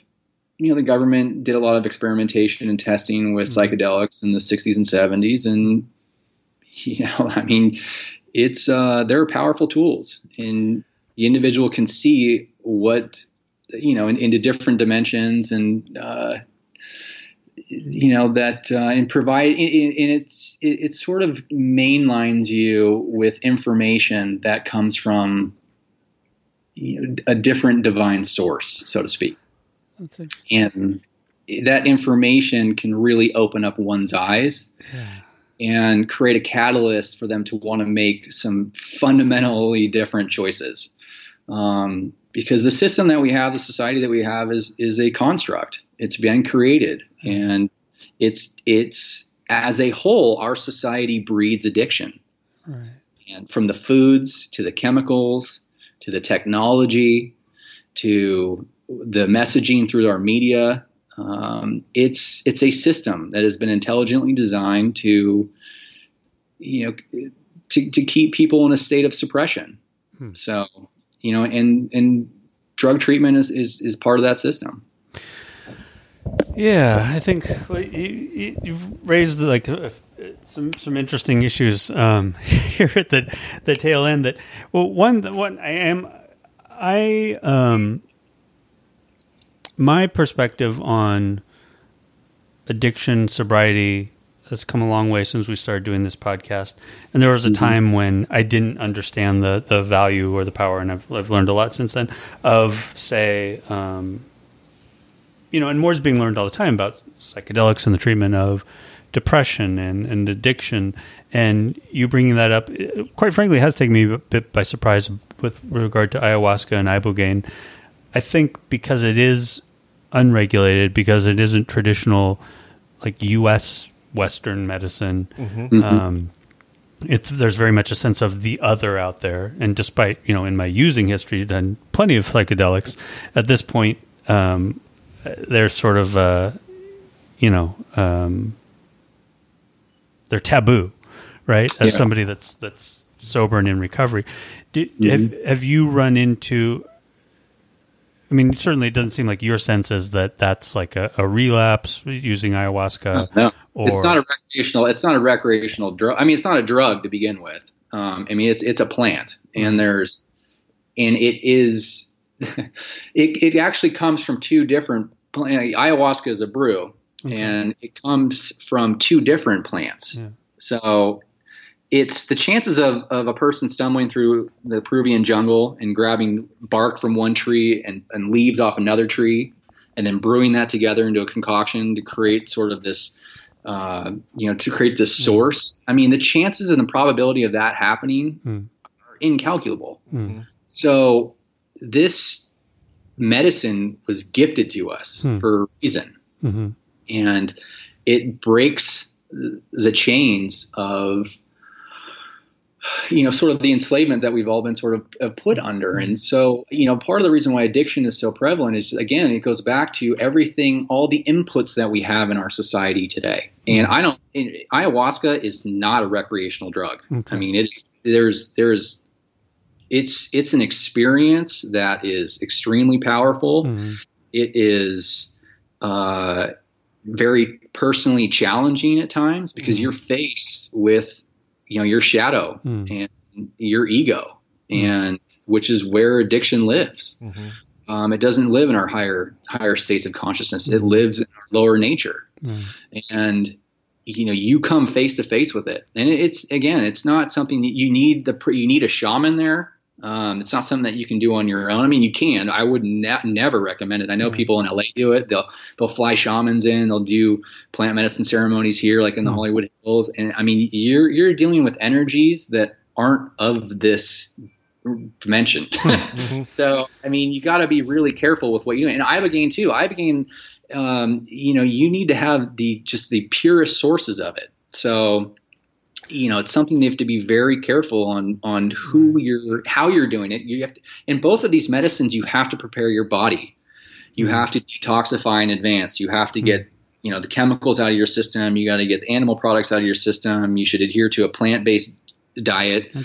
you know, the government did a lot of experimentation and testing with psychedelics in the 60s and 70s, and you know, I mean, it's uh, they're powerful tools, and the individual can see what you know in, into different dimensions, and uh, you know that uh, and provide and it's it, it sort of mainlines you with information that comes from you know, a different divine source, so to speak and that information can really open up one's eyes and create a catalyst for them to want to make some fundamentally different choices. Um, because the system that we have, the society that we have, is is a construct. It's been created, and it's it's as a whole, our society breeds addiction. Right. and from the foods to the chemicals to the technology to the messaging through our media um, it's it's a system that has been intelligently designed to you know to, to keep people in a state of suppression. So you know and and drug treatment is, is is part of that system Yeah, I think well, you, you've raised like uh, some some interesting issues um, here at the the tail end. That well, one one I am I um my perspective on addiction sobriety has come a long way since we started doing this podcast. And there was a time when I didn't understand the the value or the power, and I've I've learned a lot since then of say. Um, you know, and more is being learned all the time about psychedelics and the treatment of depression and, and addiction. And you bringing that up, quite frankly, has taken me a bit by surprise with regard to ayahuasca and ibogaine. I think because it is unregulated, because it isn't traditional, like U.S. Western medicine. Um, it's there's very much a sense of the other out there. And despite you know in my using history done plenty of psychedelics, at this point um, they're sort of uh, you know um, they're taboo, right? As Yeah. somebody that's that's sober and in recovery, Did, Mm-hmm. have have you run into? I mean, certainly it doesn't seem like your sense is that that's like a, a relapse using ayahuasca. No, or it's not a recreational. It's not a recreational drug. I mean, it's not a drug to begin with. Um, I mean, it's it's a plant, and there's, and it is, it it actually comes from two different. plants. Ayahuasca is a brew, and it comes from two different plants. Yeah. So, it's the chances of of a person stumbling through the Peruvian jungle and grabbing bark from one tree and, and leaves off another tree, and then brewing that together into a concoction to create sort of this uh, you know, to create this source. I mean, the chances and the probability of that happening Mm. are incalculable. Mm. So this medicine was gifted to us Hmm. for a reason, hmm and it breaks the chains of you know sort of the enslavement that we've all been sort of uh, put under. And so you know part of the reason why addiction is so prevalent is again it goes back to everything all the inputs that we have in our society today. And i don't ayahuasca is not a recreational drug. Okay. i mean it's there's there's it's it's an experience that is extremely powerful. Hmm it is uh, very personally challenging at times because Mhm. you're faced with you know your shadow Mm. and your ego and which is where addiction lives. Um, it doesn't live in our higher higher states of consciousness. It Mhm. lives in our lower nature. Mm. and you know you come face to face with it. And it's again it's not something that you need the you need a shaman there um, it's not something that you can do on your own. I mean you can. I would ne- never recommend it. I know Mm. people in la do it. They'll they'll fly shamans in. They'll do plant medicine ceremonies here like in the Mm. hollywood hills. And i mean you're you're dealing with energies that aren't of this dimension. So i mean you got to be really careful with what you do. And ibogaine too. Ibogaine um, you know you need to have the just the purest sources of it. So you know it's something you have to be very careful on on who mm-hmm. you're how you're doing it. You have to in both of these medicines you have to prepare your body. You mm-hmm. have to detoxify in advance. You have to get mm-hmm. you know the chemicals out of your system. You got to get the animal products out of your system. You should adhere to a plant-based diet.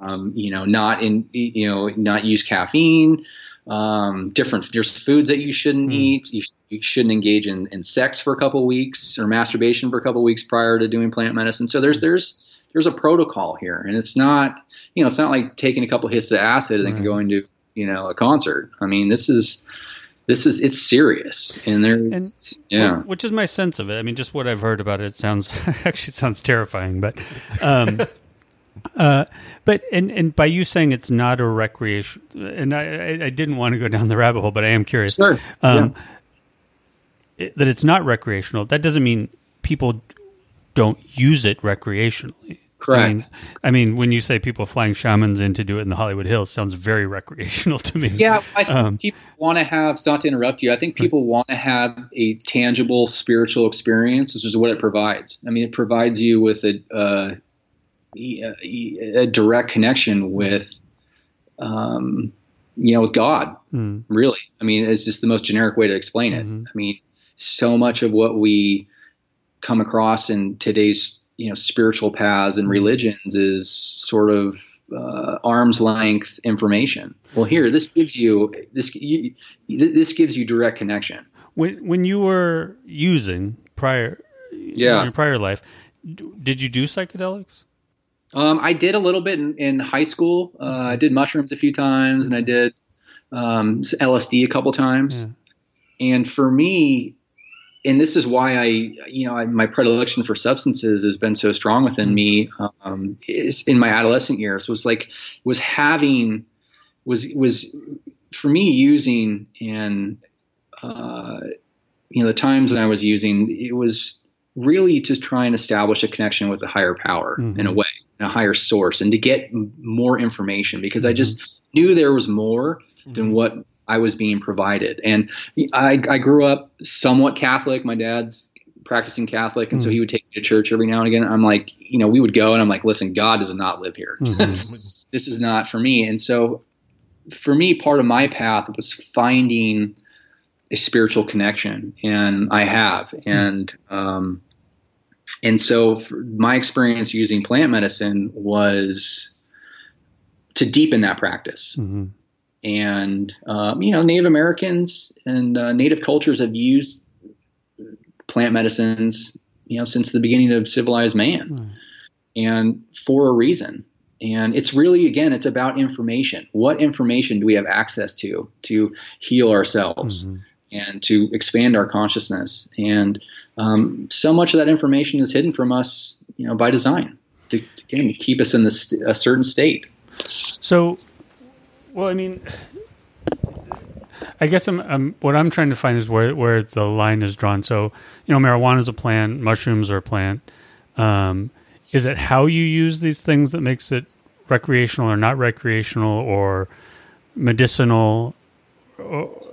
Um, you know, not in, you know, not use caffeine. Um, different. There's foods that you shouldn't Hmm. eat. You, you shouldn't engage in, in sex for a couple weeks or masturbation for a couple weeks prior to doing plant medicine. So there's there's there's a protocol here, and it's not you know it's not like taking a couple hits of acid and then Right. going to you know a concert. I mean, this is this is it's serious, and there's and, yeah. Which is my sense of it. I mean, just what I've heard about it, it sounds actually it sounds terrifying, but, um, uh, but and and by you saying it's not a recreation, and I I, didn't want to go down the rabbit hole, but I am curious. Sure. Um, it- that it's not recreational. That doesn't mean people don't use it recreationally. Correct. I mean, I mean, when you say people flying shamans in to do it in the Hollywood Hills, sounds very recreational to me. Yeah, I think Um, people want to have. Not to interrupt you, I think people want to have a tangible spiritual experience, which is what it provides. I mean, it provides you with a uh, a direct connection with, um, you know, with God. Mm, Really, I mean, it's just the most generic way to explain it. Mhm. I mean, so much of what we come across in today's you know spiritual paths and religions is sort of uh, arm's length information. Well, here this gives you this you, this gives you direct connection. When when you were using prior, Yeah. in your prior life, did you do psychedelics? Um, I did a little bit in, in high school. Uh, I did mushrooms a few times, and I did um, LSD a couple times. Yeah. And for me, and this is why I, you know, I, my predilection for substances has been so strong within me. Um, is in my adolescent years was like was having was was for me using and uh, you know the times that I was using it was really to try and establish a connection with a higher power Mhm. in a way, a higher source, and to get m- more information because I just knew there was more than mm-hmm. what I was being provided. And I, I grew up somewhat Catholic. My dad's practicing Catholic, and so mm. he would take me to church every now and again. I'm like, you know, we would go, and I'm like, listen, God does not live here. Mm-hmm. this is not for me. And so, for me, part of my path was finding a spiritual connection, and I have. Hmm. And um, and so, my experience using plant medicine was to deepen that practice. hmm And um, you know, Native Americans and uh, Native cultures have used plant medicines, you know, since the beginning of civilized man, and for a reason. And it's really, again, it's about information. What information do we have access to to heal ourselves and to expand our consciousness? And um, so much of that information is hidden from us, you know, by design to again keep us in this a certain state. So, well, I mean, I guess I'm, I'm what I'm trying to find is where where the line is drawn. So, you know, marijuana is a plant, mushrooms are a plant. Um, is it how you use these things that makes it recreational or not recreational or medicinal? Or,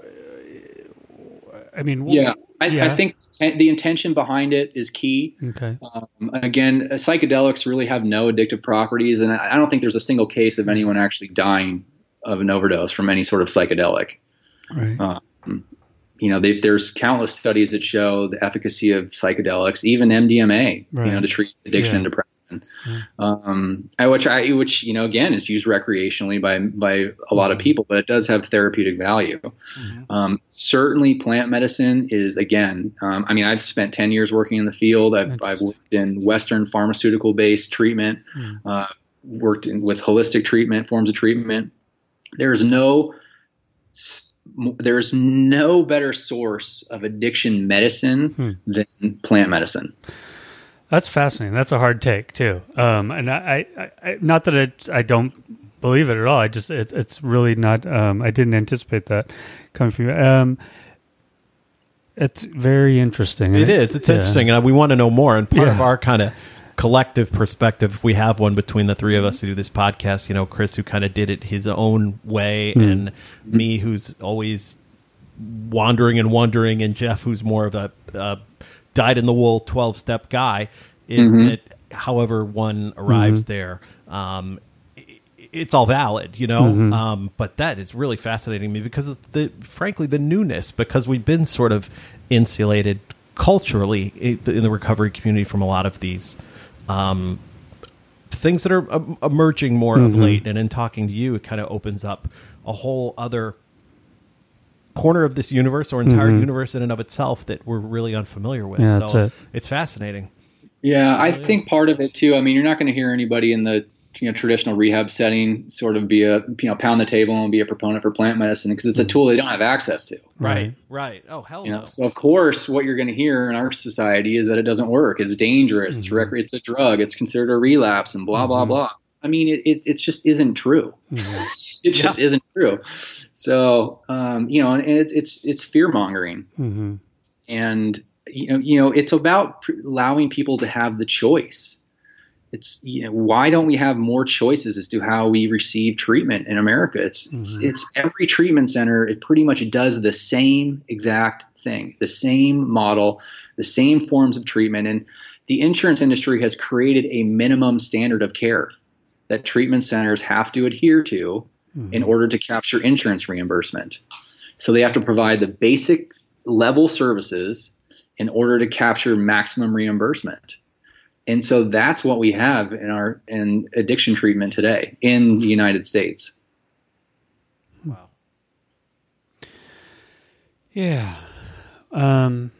I mean, Yeah, I, yeah. I think the intention behind it is key. Okay. Um, again, uh, psychedelics really have no addictive properties, and I I don't think there's a single case of anyone actually dying of an overdose from any sort of psychedelic. Right. Um, you know, there's countless studies that show the efficacy of psychedelics, even MDMA, Right. you know, to treat addiction Yeah. and depression. Um, which I, which you know, again, is used recreationally by by a lot of people, but it does have therapeutic value. Um, certainly, plant medicine is again. Um, I mean, I've spent ten years working in the field. I've, I've worked in Western pharmaceutical based treatment, uh, worked in, with holistic treatment forms of treatment. There's no there's no better source of addiction medicine than plant medicine. That's fascinating. That's a hard take too. Um, and I, I, I not that it, I don't believe it at all. I just, it's, it's really not. Um, I didn't anticipate that coming from you. Um, it's very interesting. It is. It's yeah. interesting, and we want to know more. And part of our kind of collective perspective, if we have one between the three of us who do this podcast, you know, Chris who kind of did it his own way, Hmm. and me who's always wandering and wondering, and Jeff who's more of a uh, dyed in the wool twelve step guy, is that however one arrives there. Um, it's all valid, you know. Um, but that is really fascinating to me because of the, frankly, the newness. Because we've been sort of insulated culturally in the recovery community from a lot of these um, things that are um, emerging more of late. And in talking to you, it kind of opens up a whole other corner of this universe or entire mm-hmm. universe in and of itself that we're really unfamiliar with. Yeah, that's so it. it's fascinating. Yeah, I think part of it too. I mean, you're not going to hear anybody in the you know traditional rehab setting sort of be a you know pound the table and be a proponent for plant medicine because it's a tool they don't have access to. Right. Right. Oh, hell You no. know, so of course, what you're going to hear in our society is that it doesn't work. It's dangerous. It's mm-hmm. rec- it's a drug. It's considered a relapse, and blah blah mm-hmm. blah. I mean, it it, it just isn't true. it just isn't true. So um, you know, and it's it's it's fear mongering, hmm and you know you know it's about pr- allowing people to have the choice. It's you know why don't we have more choices as to how we receive treatment in America? It's it's, it's every treatment center. It pretty much does the same exact thing, the same model, the same forms of treatment, and the insurance industry has created a minimum standard of care that treatment centers have to adhere to in order to capture insurance reimbursement. So they have to provide the basic level services in order to capture maximum reimbursement. And so that's what we have in our in addiction treatment today in the United States. Wow. Yeah. Um,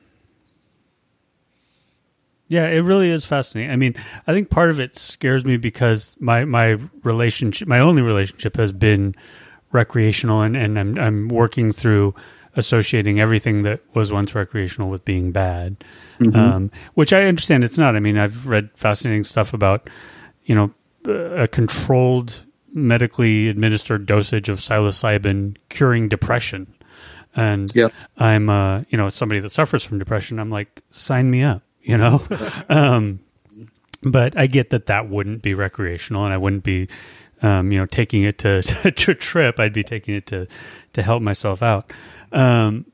yeah, it really is fascinating. I mean, I think part of it scares me because my, my relationship, my only relationship has been recreational and, and I'm, I'm working through associating everything that was once recreational with being bad. Um, which I understand it's not. I mean, I've read fascinating stuff about, you know, a controlled medically administered dosage of psilocybin curing depression. And Yep. I'm, uh, you know, somebody that suffers from depression. I'm like, sign me up, you know? um, but I get that that wouldn't be recreational and I wouldn't be, um, you know, taking it to, to trip. I'd be taking it to, to help myself out. Um,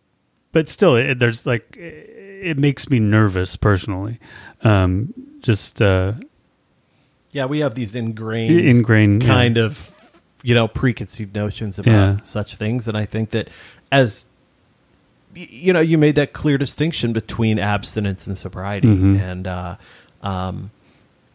but still, it, there's like, it makes me nervous personally. Um, just uh, Yeah, we have these ingrained, ingrained yeah. kind of, you know, preconceived notions about Yeah. such things, and I think that as you know, you made that clear distinction between abstinence and sobriety, Mm-hmm. and uh, um,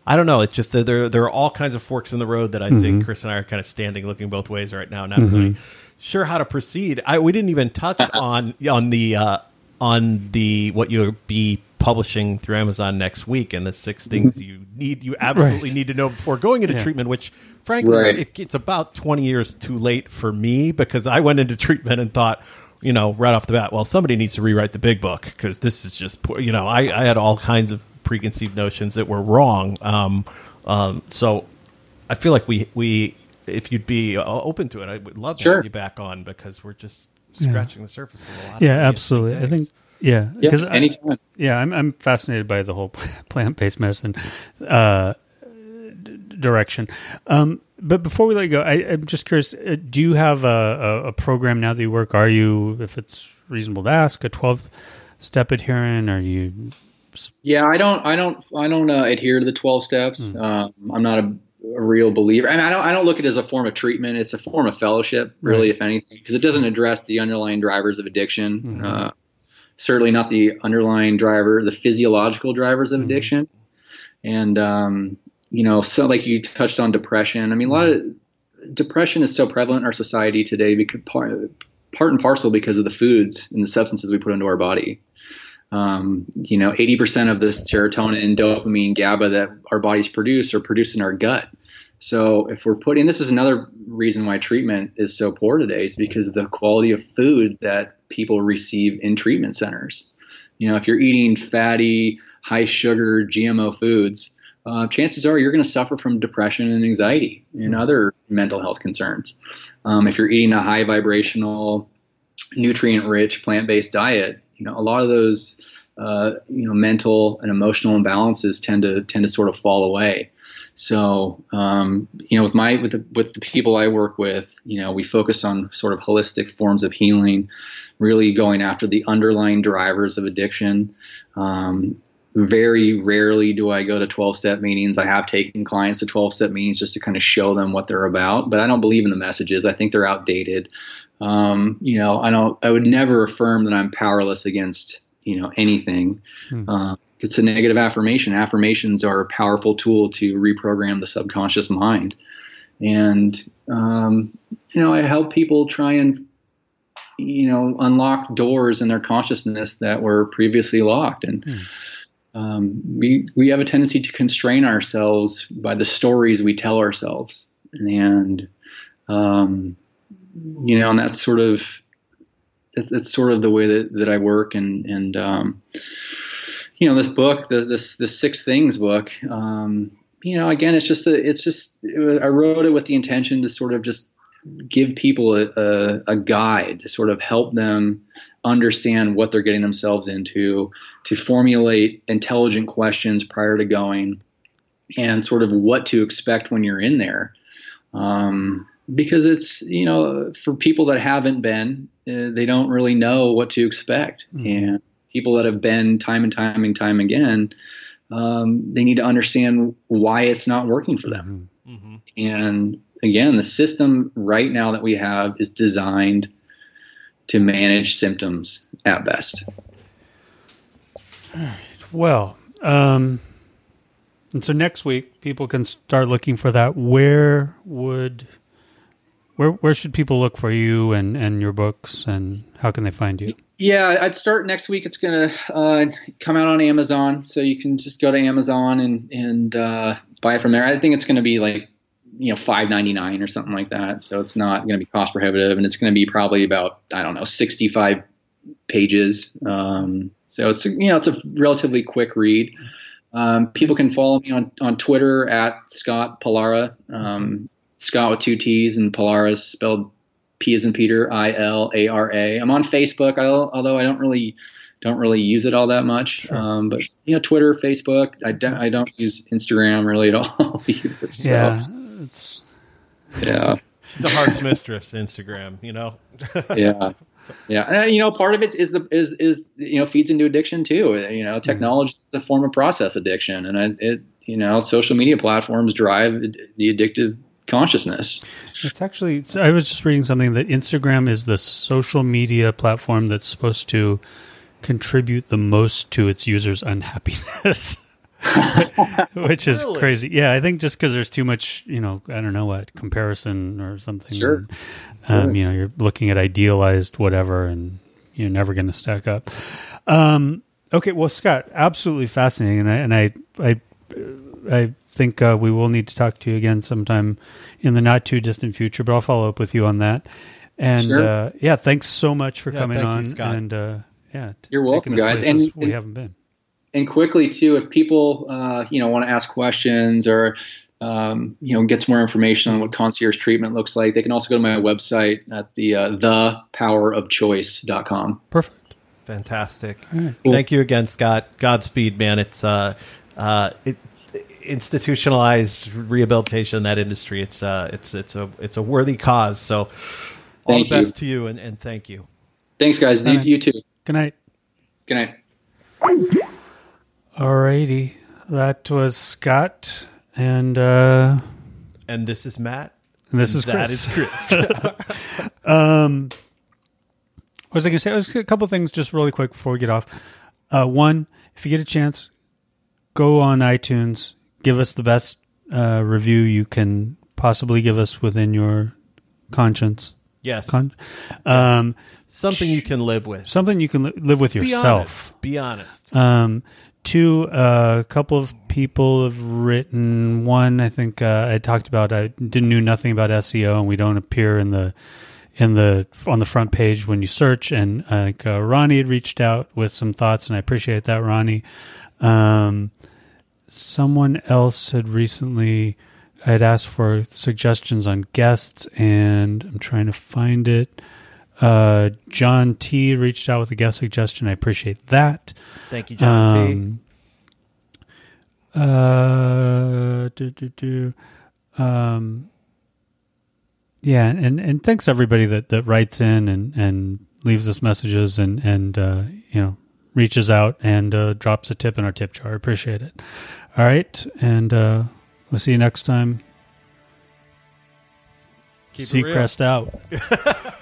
I don't know. It's just that there there are all kinds of forks in the road that I Mm-hmm. think Chris and I are kind of standing, looking both ways right now, not really sure how to proceed. I we didn't even touch on on the uh, on the what you'll be publishing through Amazon next week, and the six things you need you absolutely Right. need to know before going into Yeah. treatment. Which, frankly, Right. it, it's about twenty years too late for me because I went into treatment and thought. You know, right off the bat, well, somebody needs to rewrite the big book because this is just, poor. you know, I, I had all kinds of preconceived notions that were wrong. Um, um, so I feel like we we if you'd be uh, open to it, I would love to Sure. have you back on because we're just scratching the surface of a lot. Yeah, of really absolutely. I interesting think things. yeah, Yeah, 'cause I- anytime. yeah, I'm I'm fascinated by the whole plant based medicine uh, d- direction. Um, but before we let you go, I, I'm just curious: uh, Do you have a, a, a program now that you work? Are you, if it's reasonable to ask, a 12 step adherent? Are you? Yeah, I don't, I don't, I don't uh, adhere to the twelve steps. Um, I'm not a, a real believer, and I don't, I don't look at it as a form of treatment. It's a form of fellowship, really, if anything, because it doesn't address the underlying drivers of addiction. Uh, certainly not the underlying driver, the physiological drivers of addiction, and um, you know, so like you touched on depression. I mean, a lot of depression is so prevalent in our society today because part, part and parcel because of the foods and the substances we put into our body. Um, you know, 80% of the serotonin, dopamine, GABA that our bodies produce are produced in our gut. So if we're putting, this is another reason why treatment is so poor today is because of the quality of food that people receive in treatment centers. You know, if you're eating fatty, high sugar, GMO foods, uh, chances are you're going to suffer from depression and anxiety and other mental health concerns. Um, if you're eating a high vibrational, nutrient rich plant based diet, you know, a lot of those, uh, you know, mental and emotional imbalances tend to tend to sort of fall away. So, um, you know, with my with the with the people I work with, you know, we focus on sort of holistic forms of healing, really going after the underlying drivers of addiction. Um, very rarely do I go to 12 step meetings. I have taken clients to 12 step meetings just to kind of show them what they're about, but I don't believe in the messages. I think they're outdated. Um, you know, I don't, I would never affirm that I'm powerless against, you know, anything. Uh, it's a negative affirmation. Affirmations are a powerful tool to reprogram the subconscious mind. And, um, you know, I help people try and, you know, unlock doors in their consciousness that were previously locked. And, um, we we have a tendency to constrain ourselves by the stories we tell ourselves, and um, you know, and that's sort of that's, that's sort of the way that, that I work, and and um, you know, this book, the this the six things book, um, you know, again, it's just a, it's just I wrote it with the intention to sort of just give people a, a, a guide to sort of help them understand what they're getting themselves into, to formulate intelligent questions prior to going, and sort of what to expect when you're in there. Um, because it's, you know, for people that haven't been, uh, they don't really know what to expect. And people that have been time and time and time again, um, they need to understand why it's not working for them. And again, the system right now that we have is designed to manage symptoms at best. Well, um, and so next week people can start looking for that. Where would where where should people look for you and and your books and how can they find you? Yeah, I'd start next week. It's going to uh, come out on Amazon, so you can just go to Amazon and and uh, buy it from there. I think it's going to be like you know five ninety nine or something like that. So it's not going to be cost prohibitive, and it's going to be probably about I don't know sixty five pages. Um, so it's you know it's a relatively quick read. Um, people can follow me on on Twitter at Scott Pilara. Um, Scott with two T's and Pilara is spelled P as in Peter, I L A R A. I'm on Facebook, I'll, although I don't really don't really use it all that much. Um, but you know, Twitter, Facebook. I don't I don't use Instagram really at all either. So, Yeah, it's yeah, She's a harsh mistress, Instagram, you know? yeah. Yeah, and, uh, you know, part of it is the is is you know feeds into addiction too. Uh, you know, mm-hmm. technology is a form of process addiction, and it, it you know social media platforms drive the addictive consciousness. It's actually, so I was just reading something that Instagram is the social media platform that's supposed to contribute the most to its users' unhappiness. Which is Really? crazy. Yeah, I think just because there's too much, you know, I don't know what comparison or something. Sure. Um, You know, you're looking at idealized whatever, and you're never going to stack up. Um, okay, well, Scott, absolutely fascinating, and I and I I, I think uh, we will need to talk to you again sometime in the not too distant future. But I'll follow up with you on that. And Sure. uh, yeah, thanks so much for Yeah, coming thank you, on. Scott. And uh, yeah, You're welcome, guys. places And- we and- haven't been. And quickly too, if people uh, you know want to ask questions or um, you know get some more information on what concierge treatment looks like, they can also go to my website at the uh, thepowerofchoice.com. Perfect. Fantastic. Thank you again, Scott. Godspeed, man. It's uh, uh, it, institutionalized rehabilitation in that industry. It's uh, it's it's a it's a worthy cause. So, all Thank the you. best to you, and, and thank you. Thanks, guys. You, All right. you too. Good night. Good night. Alrighty, that was Scott, and uh, And this is Matt. and this is That Chris. is Chris. Um, what was I going to say? It was a couple things just really quick before we get off. Uh, one, if you get a chance, go on iTunes, give us the best uh, review you can possibly give us within your conscience. yes. Con- um, Something you can live with. something you can li- live with yourself. Be honest. Be honest. Um, two, uh, a couple of people have written. One, I think uh, I talked about. I didn't knew nothing about SEO, and we don't appear in the in the on the front page when you search. And uh, uh, Ronnie had reached out with some thoughts, and I appreciate that, Ronnie. Um, someone else had recently I had asked for suggestions on guests, and I'm trying to find it. Uh, John T reached out with a guest suggestion. I appreciate that. Thank you, John T. Um, uh, do, do, do. Um, yeah, and, and thanks everybody that, that writes in and, and leaves us messages and, and uh, you know, reaches out and uh, drops a tip in our tip jar. I appreciate it. All right, and uh, we'll see you next time. Keep. Seacrest out.